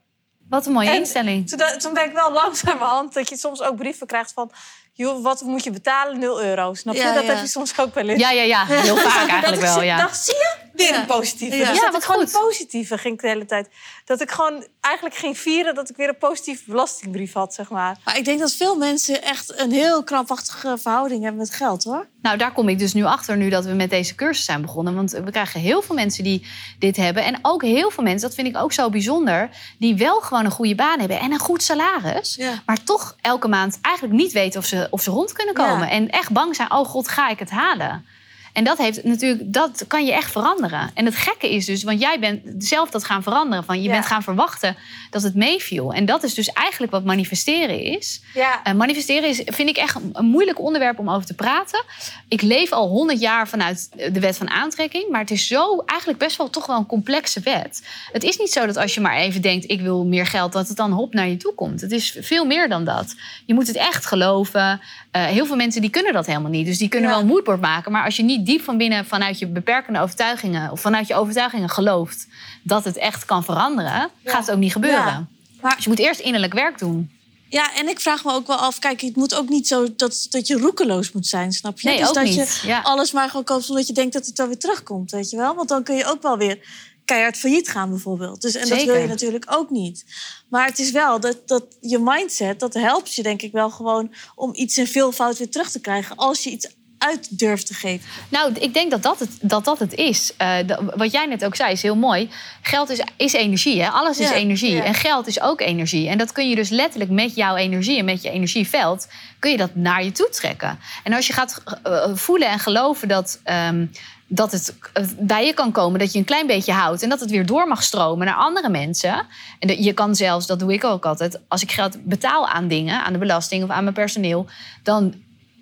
Wat een mooie En instelling. Toen, ben ik wel langzamerhand dat je soms ook brieven krijgt van... joh, wat moet je betalen? 0 euro. Snap je? Ja, dat ja. heb je soms ook wel eens. Ja, ja, ja. Heel vaak dat eigenlijk wel, ja. dacht, zie je? Weer Ja. een positieve. Ja. Dus Ja, dat ik gewoon goed. een positieve ging ik de hele tijd. Dat ik gewoon eigenlijk ging vieren dat ik weer een positieve belastingbrief had, zeg maar. Maar ik denk dat veel mensen echt een heel krampachtige verhouding hebben met geld, hoor. Nou, daar kom ik dus nu achter nu dat we met deze cursus zijn begonnen. Want we krijgen heel veel mensen die dit hebben. En ook heel veel mensen, dat vind ik ook zo bijzonder... die wel gewoon een goede baan hebben en een goed salaris... Ja. maar toch elke maand eigenlijk niet weten of ze, of ze rond kunnen komen. Ja. En echt bang zijn, oh god, ga ik het halen? En dat, heeft natuurlijk, dat kan je echt veranderen. En het gekke is dus, want jij bent zelf dat gaan veranderen. Van je Ja. bent gaan verwachten dat het meeviel. En dat is dus eigenlijk wat manifesteren is. Ja. Eh, manifesteren is, vind ik echt een, moeilijk onderwerp om over te praten. Ik leef al honderd jaar vanuit de wet van aantrekking. Maar het is zo eigenlijk best wel toch wel een complexe wet. Het is niet zo dat als je maar even denkt... ik wil meer geld, dat het dan hop naar je toe komt. Het is veel meer dan dat. Je moet het echt geloven. Eh, heel veel mensen die kunnen dat helemaal niet. Dus die kunnen Ja. wel een moodboard maken. Maar als je niet diep van binnen vanuit je beperkende overtuigingen... of vanuit je overtuigingen gelooft dat het echt kan veranderen... gaat het ook niet gebeuren. Ja. Maar- Dus je moet eerst innerlijk werk doen. Ja, en ik vraag me ook wel af, kijk, het moet ook niet zo dat, dat je roekeloos moet zijn, snap je? Nee, dus ook dat niet. je Ja. alles maar gewoon koopt omdat je denkt dat het wel weer terugkomt, weet je wel? Want dan kun je ook wel weer keihard failliet gaan bijvoorbeeld. Dus, en dat wil je natuurlijk ook niet. Maar het is wel dat, dat je mindset, dat helpt je denk ik wel gewoon om iets in veelvoud weer terug te krijgen als je iets uit durft te geven. Nou, ik denk dat dat het, dat dat het is. Eh, da- wat jij net ook zei, is heel mooi. Geld is, is energie, hè? Alles is Ja, energie. ja. En geld is ook energie. En dat kun je dus letterlijk met jouw energie en met je energieveld... kun je dat naar je toe trekken. En als je gaat eh, voelen en geloven dat... ehm, dat het eh, bij je kan komen, dat je een klein beetje houdt... en dat het weer door mag stromen naar andere mensen. En je kan zelfs, dat doe ik ook altijd... als ik geld betaal aan dingen, aan de belasting of aan mijn personeel... dan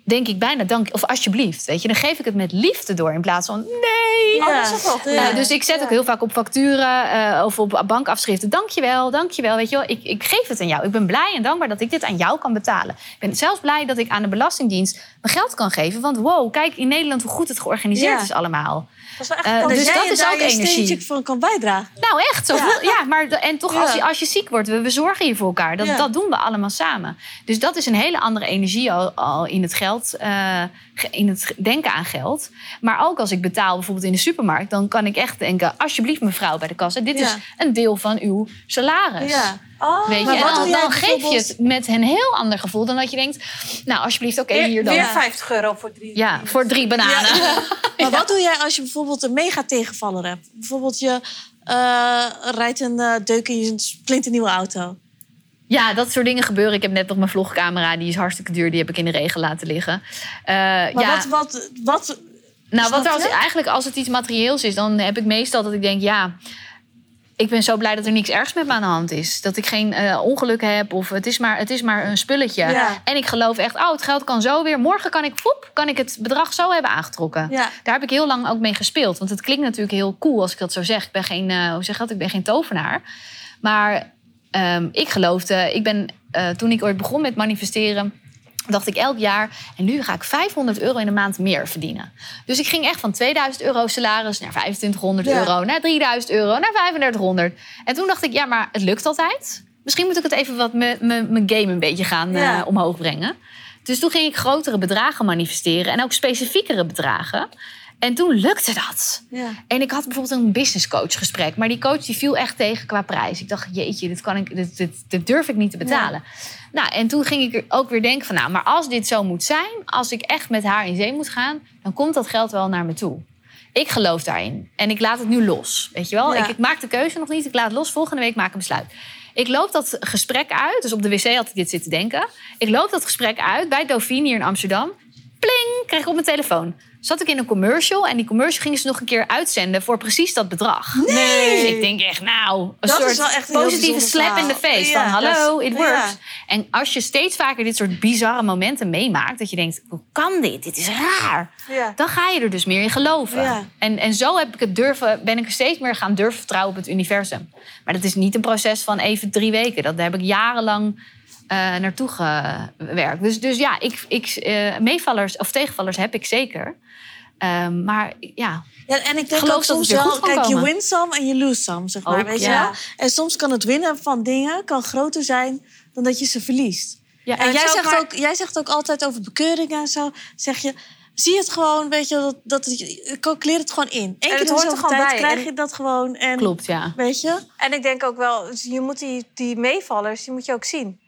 denk ik bijna dank of alsjeblieft. Weet je, dan geef ik het met liefde door in plaats van nee. Oh, dat is goed. Nou, dus ik zet ook heel vaak op facturen eh, of op bankafschriften. Dankjewel, dankjewel. Weet je wel, ik, ik geef het aan jou. Ik ben blij en dankbaar dat ik dit aan jou kan betalen. Ik ben zelfs blij dat ik aan de Belastingdienst mijn geld kan geven. Want wow, kijk in Nederland hoe goed het georganiseerd Ja. is allemaal. Dat is wel echt een dus dat is ook je energie. van kan bijdragen. Nou, echt. Zo ja. ja, maar en toch als, Ja. je, als je ziek wordt, we, we zorgen hier voor elkaar. Dat, Ja. dat doen we allemaal samen. Dus dat is een hele andere energie al, al in het geld, eh, in het denken aan geld. Maar ook als ik betaal bijvoorbeeld in de supermarkt, dan kan ik echt denken: alsjeblieft, mevrouw bij de kassa, dit Ja. is een deel van uw salaris. Ja. Oh, Weet je, Maar en wat dan, geef je het met een heel ander gevoel dan dat je denkt: nou, alsjeblieft, oké, hier dan. weer Ja, 50 euro voor drie. voor drie bananen. Maar wat doe jij als je bijvoorbeeld een mega tegenvaller hebt? Bijvoorbeeld je eh, rijdt een eh, deuk in je splinternieuwe auto. Ja, dat soort dingen gebeuren. Ik heb net nog mijn vlogcamera, die is hartstikke duur. Die heb ik in de regen laten liggen. Eh, Maar ja, wat, wat, wat, nou, wat er als, eigenlijk als het iets materieels is, dan heb ik meestal dat ik denk, ja, ik ben zo blij dat er niks ergs met me aan de hand is. Dat ik geen eh, ongeluk heb of het is maar, het is maar een spulletje. Ja. En ik geloof echt, oh, het geld kan zo weer. Morgen kan ik, poep, kan ik het bedrag zo hebben aangetrokken. Ja. Daar heb ik heel lang ook mee gespeeld. Want het klinkt natuurlijk heel cool als ik dat zo zeg. Ik ben geen, eh, hoe zeg dat? Ik ben geen tovenaar. Maar ehm, ik geloofde, ik ben, eh, toen ik ooit begon met manifesteren, dacht ik elk jaar, en nu ga ik 500 euro in de maand meer verdienen. Dus ik ging echt van 2000 euro salaris naar 2500 Ja. euro, naar 3000 euro, naar 3500. En toen dacht ik, ja, maar het lukt altijd. Misschien moet ik het even wat mijn game een beetje gaan eh, omhoog brengen. Dus toen ging ik grotere bedragen manifesteren en ook specifiekere bedragen. En toen lukte dat. Ja. En ik had bijvoorbeeld een business coach gesprek. Maar die coach die viel echt tegen qua prijs. Ik dacht, jeetje, dit, kan ik, dit, dit, dit durf ik niet te betalen. Nou, en toen ging ik ook weer denken van... nou, maar als dit zo moet zijn... als ik echt met haar in zee moet gaan... dan komt dat geld wel naar me toe. Ik geloof daarin. En ik laat het nu los. Weet je wel? Ja. Ik, ik maak de keuze nog niet. Ik laat het los. Volgende week maak ik een besluit. Ik loop dat gesprek uit. Dus op de wc had ik dit zitten denken. Ik loop dat gesprek uit bij Dauphine hier in Amsterdam. Pling, kreeg ik op mijn telefoon. Zat ik in een commercial en die commercial gingen ze nog een keer uitzenden voor precies dat bedrag. Nee. Dus ik denk echt, nou, een Dat is soort wel echt een positieve slap in verhaal. face. Ja, van hallo, is- it works. ja. En als je steeds vaker dit soort bizarre momenten meemaakt, dat je denkt: hoe kan dit? Dit is raar. Ja. Dan ga je er dus meer in geloven. En, en zo heb ik het durven, ben ik steeds meer gaan durven vertrouwen op het universum. Maar dat is niet een proces van even drie weken. Dat, heb ik jarenlang naartoe gewerkt. Dus, dus ja, ik, ik, eh, meevallers of tegenvallers heb ik zeker. Ehm, maar ja, Ja, en ik denk Geloof ook soms wel, kijk, je win some en je lose some, zeg maar. Ook, weet je ja. En soms kan het winnen van dingen kan groter zijn dan dat je ze verliest. ja En jij zegt, maar- ook, jij zegt ook altijd over bekeuringen en zo. Zeg je, zie het gewoon, weet je, dat, dat het, calculeer het gewoon in. Eén keer het hoort er gewoon tijd bij. krijg En- je dat gewoon. En, klopt, ja. Weet je? En ik denk ook wel, je moet die, die meevallers, die moet je ook zien.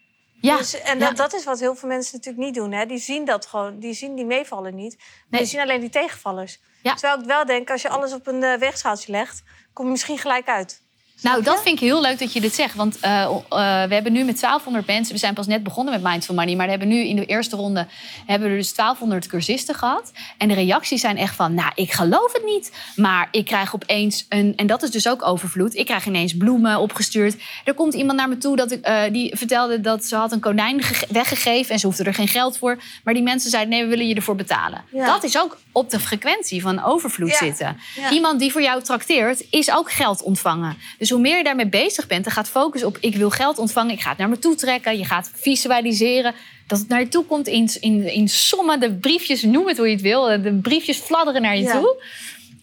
Ja. Dus, en ja. dat, dat is wat heel veel mensen natuurlijk niet doen. Hè? Die zien dat gewoon, die zien die meevallen niet. Nee. Die zien alleen die tegenvallers. Ja. Terwijl ik wel denk, als je alles op een weegschaaltje legt, kom je misschien gelijk uit. Nou, dat vind ik heel leuk dat je dit zegt. Want eh, eh, we hebben nu met 1200 mensen... We zijn pas net begonnen met Mindful Money. Maar we hebben nu in de eerste ronde... hebben we dus 1200 cursisten gehad. En de reacties zijn echt van... Nou, ik geloof het niet. Maar ik krijg opeens een... En dat is dus ook overvloed. Ik krijg ineens bloemen opgestuurd. Er komt iemand naar me toe dat ik, eh, die vertelde... dat ze had een konijn ge- weggegeven. En ze hoefde er geen geld voor. Maar die mensen zeiden... Nee, we willen je ervoor betalen. Ja. Dat is ook op de frequentie van overvloed Ja. zitten. Ja. Iemand die voor jou trakteert, is ook geld ontvangen. Dus hoe meer je daarmee bezig bent, dan gaat focus op... ik wil geld ontvangen, ik ga het naar me toe trekken. Je gaat visualiseren dat het naar je toe komt in, in, in sommen. De briefjes, noem het hoe je het wil. De briefjes fladderen naar je Ja. toe.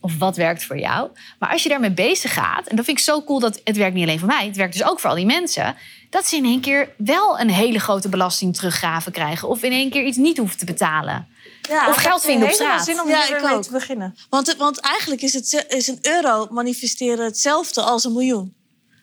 Of wat werkt voor jou. Maar als je daarmee bezig gaat... en dat vind ik zo cool, dat het werkt niet alleen voor mij... het werkt dus ook voor al die mensen... dat ze in één keer wel een hele grote belasting teruggraven krijgen... of in één keer iets niet hoeven te betalen. Ja, Of geld vinden op straat. zin om Ja, hier ik mee ook. te beginnen. Want, want eigenlijk is, het, is een euro manifesteren hetzelfde als een miljoen.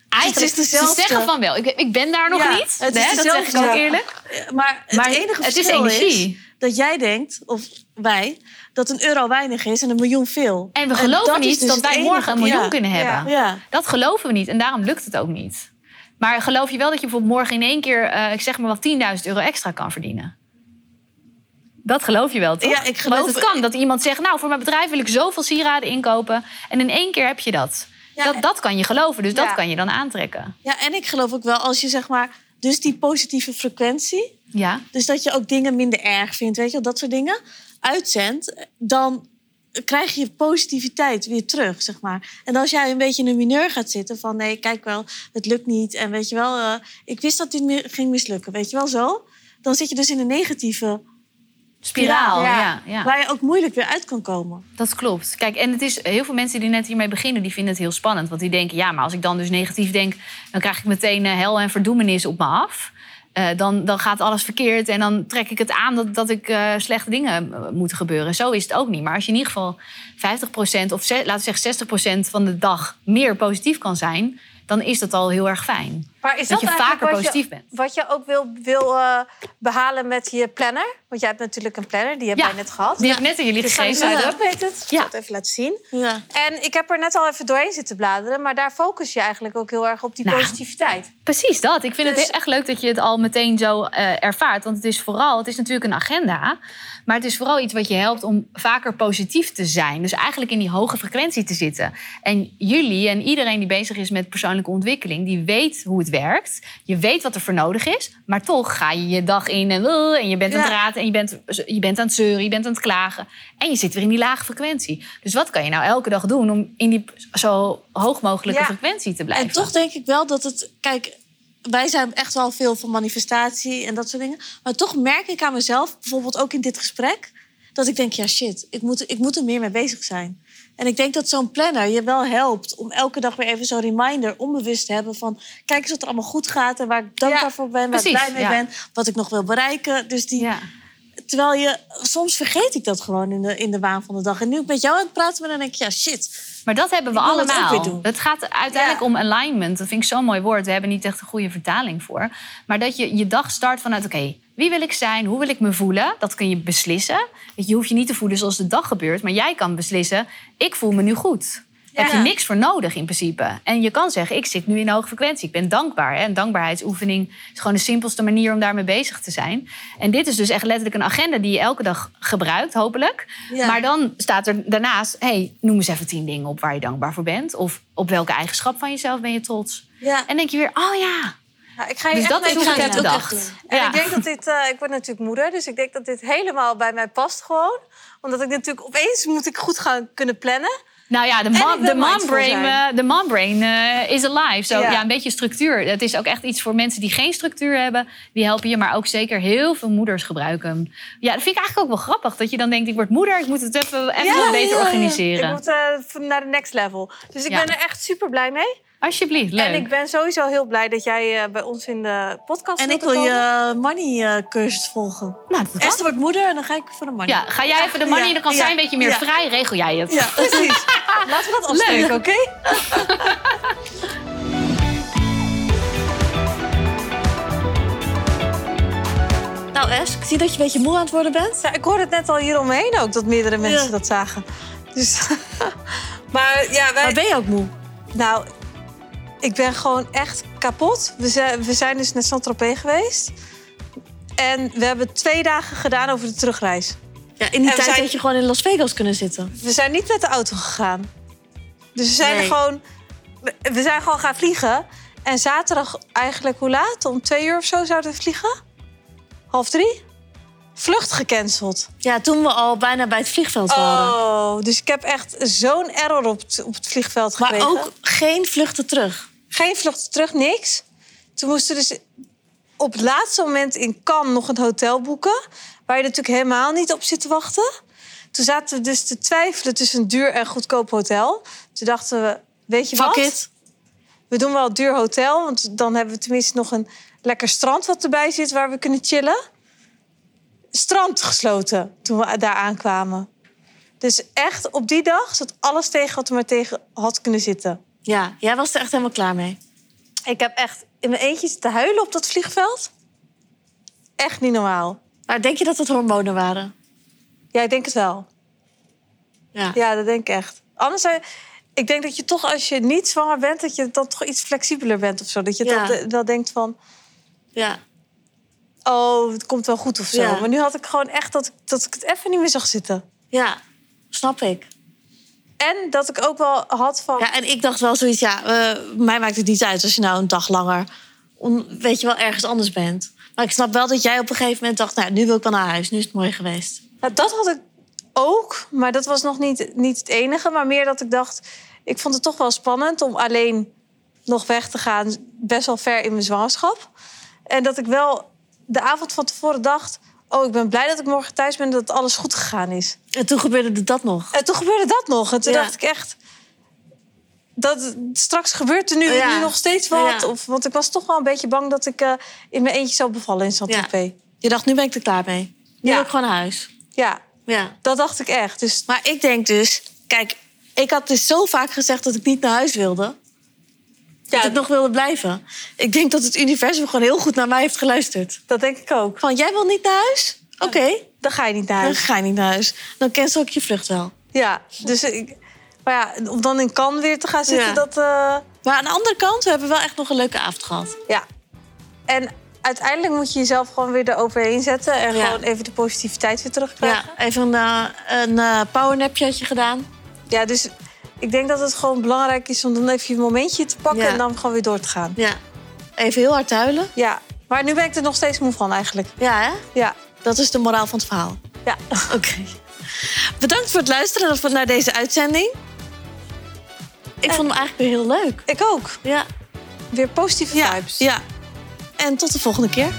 Eigenlijk, Het is dezelfde. ze zeggen van wel. Ik, ik ben daar nog Ja, niet. het is dat zeg ik ook eerlijk. Maar het Maar enige het is verschil is, energie. dat jij denkt, of wij, dat een euro weinig is en een miljoen veel. En we geloven dat is niet dus dat het wij enige. morgen een miljoen Ja. kunnen hebben. Ja. Dat geloven we niet en daarom lukt het ook niet. Maar geloof je wel dat je bijvoorbeeld morgen in één keer, eh, ik zeg maar wat, 10.000 euro extra kan verdienen? Dat geloof je wel, toch? Ja, ik geloof- Dat het kan. Dat iemand zegt, nou, voor mijn bedrijf wil ik zoveel sieraden inkopen. En in één keer heb je dat. Ja, dat, dat kan je geloven, dus Ja. dat kan je dan aantrekken. Ja, en ik geloof ook wel als je zeg maar, dus die positieve frequentie, Ja, dus dat je ook dingen minder erg vindt, weet je wel, dat soort dingen, uitzendt, dan krijg je positiviteit weer terug, zeg maar. En als jij een beetje in een mineur gaat zitten van nee, kijk wel, het lukt niet en weet je wel, eh, ik wist dat dit ging mislukken, weet je wel zo, dan zit je dus in een negatieve spiraal. Ja. Ja, ja. waar je ook moeilijk weer uit kan komen. Dat klopt. Kijk, en het is heel veel mensen die net hiermee beginnen, die vinden het heel spannend. Want die denken, ja, maar als ik dan dus negatief denk, dan krijg ik meteen eh, hel en verdoemenis op me af. Eh, dan, dan gaat alles verkeerd en dan trek ik het aan dat, dat ik eh, slechte dingen moeten gebeuren. Zo is het ook niet. Maar als je in ieder geval 50% of laten we zeggen 60% van de dag meer positief kan zijn, dan is dat al heel erg fijn. Maar is Dat dat, je vaker wat positief je, bent. Wat je ook wil, wil eh, behalen met je planner? Want jij hebt natuurlijk een planner, die heb Ja, jij net gehad. Die heb ik net aan jullie Sunny gegeven. Side Up heet het. Ik Ja. zal het even laten zien. Ja. En ik heb er net al even doorheen zitten bladeren. Maar daar focus je eigenlijk ook heel erg op die Nou. positiviteit. Precies dat. Ik vind Dus- het echt leuk dat je het al meteen zo eh, ervaart. Want het is vooral, het is natuurlijk een agenda. Maar het is vooral iets wat je helpt om vaker positief te zijn. Dus eigenlijk in die hoge frequentie te zitten. En jullie en iedereen die bezig is met persoonlijke ontwikkeling, die weet hoe het werkt. Je weet wat er voor nodig is. Maar toch ga je je dag in en, eh, en je bent aan het Ja. raten en je bent, je bent aan het zeuren, je bent aan het klagen. En je zit weer in die lage frequentie. Dus wat kan je nou elke dag doen om in die zo hoog mogelijke Ja. frequentie te blijven? En toch denk ik wel dat het. Kijk, wij zijn echt wel veel van manifestatie en dat soort dingen. Maar toch merk ik aan mezelf, bijvoorbeeld ook in dit gesprek, dat ik denk: ja, shit, ik moet, ik moet er meer mee bezig zijn. En ik denk dat zo'n planner je wel helpt om elke dag weer even zo'n reminder onbewust te hebben van: kijk eens wat er allemaal goed gaat en waar ik dankbaar Ja, voor ben, waar ik blij mee ja. ben, wat ik nog wil bereiken. Dus die, Ja. Terwijl je, soms vergeet ik dat gewoon in de, in de waan van de dag. En nu ik met jou aan het praten ben, dan denk ik, ja, shit. Maar dat hebben we het allemaal. weer doen. Het gaat uiteindelijk Ja. om alignment. Dat vind ik zo'n mooi woord. We hebben niet echt een goede vertaling voor. Maar dat je je dag start vanuit: oké, wie wil ik zijn? Hoe wil ik me voelen? Dat kun je beslissen. Je hoeft je niet te voelen zoals de dag gebeurt. Maar jij kan beslissen: ik voel me nu goed. Daar heb je Ja. niks voor nodig in principe. En je kan zeggen, ik zit nu in een hoge frequentie. Ik ben dankbaar. Hè? Een dankbaarheidsoefening is gewoon de simpelste manier om daarmee bezig te zijn. En dit is dus echt letterlijk een agenda die je elke dag gebruikt, hopelijk. Ja. Maar dan staat er daarnaast, hey, noem eens even tien dingen op waar je dankbaar voor bent. Of op welke eigenschap van jezelf ben je trots. Ja. En denk je weer, oh ja, Ja, ik ga hier Dus dat is hoe ik heb bedacht. En Ja. ik denk dat dit, eh, ik word natuurlijk moeder, dus ik denk dat dit helemaal bij mij past gewoon. Omdat ik natuurlijk opeens moet ik goed gaan kunnen plannen. Nou ja, de, mom, de eh, de mom brain eh, is alive. Zo, Ja. ja. een beetje structuur. Het is ook echt iets voor mensen die geen structuur hebben. Die helpen je, maar ook zeker heel veel moeders gebruiken. hem. Ja, dat vind ik eigenlijk ook wel grappig. Dat je dan denkt, ik word moeder, ik moet het even, even Ja, beter ja, ja. organiseren. Ik moet eh, naar de next level. Dus ik ben er echt super blij mee. Alsjeblieft, leuk. En ik ben sowieso heel blij dat jij eh, bij ons in de podcast En ik wil komen. je money-cursus volgen. Nou, dat. Esther wordt moeder en dan ga ik voor de money. Ja, ga jij even de money, Ja, dan kan ja, zij een beetje meer ja. vrij, regel jij het. Ja, precies. Laten we dat afspreken, oké? Nou, Es, ik zie dat je een beetje moe aan het worden bent. Ja, ik hoorde het net al hier omheen ook, dat meerdere mensen Ja. dat zagen. Dus, maar ja, wij... Maar ben je ook moe? Nou, ik ben gewoon echt kapot. We zijn, we zijn dus naar Saint-Tropez geweest. En we hebben twee dagen gedaan over de terugreis. Ja, in die En tijd zijn- had je gewoon in Las Vegas kunnen zitten. We zijn niet met de auto gegaan. Dus we zijn Nee. er gewoon... we- zijn gewoon gaan vliegen. En zaterdag eigenlijk, hoe laat? Om twee uur of zo zouden we vliegen? Half drie? Vlucht gecanceld. Ja, toen we al bijna bij het vliegveld waren. Oh, dus ik heb echt zo'n error op het, op het vliegveld maar gekregen. ook geen vluchten terug. Geen vlucht terug, niks. Toen moesten we dus op het laatste moment in Cannes nog een hotel boeken. Waar je natuurlijk helemaal niet op zit te wachten. Toen zaten we dus te twijfelen tussen een duur en goedkoop hotel. Toen dachten we, weet je Fuck wat? it. We doen wel een duur hotel. Want dan hebben we tenminste nog een lekker strand wat erbij zit waar we kunnen chillen. Strand gesloten toen we daar aankwamen. Dus echt op die dag zat alles tegen wat er maar tegen had kunnen zitten. Ja, jij was er echt helemaal klaar mee. Ik heb echt in mijn eentje te huilen op dat vliegveld. Echt niet normaal. Maar denk je dat het hormonen waren? Ja, ik denk het wel. Ja. Ja, dat denk ik echt. Anders, ik denk dat je toch als je niet zwanger bent, dat je dan toch iets flexibeler bent of zo. Dat je Ja. dan, wel denkt van, ja. oh, het komt wel goed of zo. Ja. Maar nu had ik gewoon echt dat, dat ik het even niet meer zag zitten. Ja, snap ik. En dat ik ook wel had van, Ja, en ik dacht wel zoiets, ja, eh, mij maakt het niet uit als je nou een dag langer, on- weet je wel, ergens anders bent. Maar ik snap wel dat jij op een gegeven moment dacht, nou, nu wil ik wel naar huis, nu is het mooi geweest. Nou, dat had ik ook, maar dat was nog niet, niet het enige. Maar meer dat ik dacht, ik vond het toch wel spannend om alleen nog weg te gaan, best wel ver in mijn zwangerschap. En dat ik wel de avond van tevoren dacht, oh, ik ben blij dat ik morgen thuis ben, dat alles goed gegaan is. En toen gebeurde dat nog. En toen gebeurde dat nog. En toen Ja. dacht ik echt, dat, straks gebeurt er nu, Ja. nu nog steeds wat. Ja. Of, want ik was toch wel een beetje bang dat ik eh, in mijn eentje zou bevallen in Saint-Tropez. Je dacht, nu ben ik er klaar mee. Nu wil ik gewoon naar huis. ja, Ja. dat dacht ik echt. Dus Maar ik denk dus, kijk, ik had dus zo vaak gezegd dat ik niet naar huis wilde. Dat ik nog wilde blijven. Ik denk dat het universum gewoon heel goed naar mij heeft geluisterd. dat denk ik ook. Van, jij wil niet naar huis? Oké, Dan ga je niet naar dan huis. ga je niet naar huis. Dan cancel ik je vlucht wel. Ja, dus ik, maar ja, om dan in Cannes weer te gaan zitten, Ja. dat... eh, Maar aan de andere kant, we hebben wel echt nog een leuke avond gehad. ja. En uiteindelijk moet je jezelf gewoon weer eroverheen zetten... en Ja. gewoon even de positiviteit weer terugkrijgen. Ja, even een, eh, een eh, powernapje had je gedaan. Ja. dus ik denk dat het gewoon belangrijk is om dan even je momentje te pakken... Ja. en dan gewoon weer door te gaan. Ja. Even heel hard huilen. Ja, maar nu ben ik er nog steeds moe van eigenlijk. Ja, hè? Ja, Dat is de moraal van het verhaal. ja. Oké. Bedankt voor het luisteren naar deze uitzending. Ik vond hem eigenlijk weer heel leuk. ik ook. Ja. Weer positieve Ja. vibes. ja. En tot de volgende keer.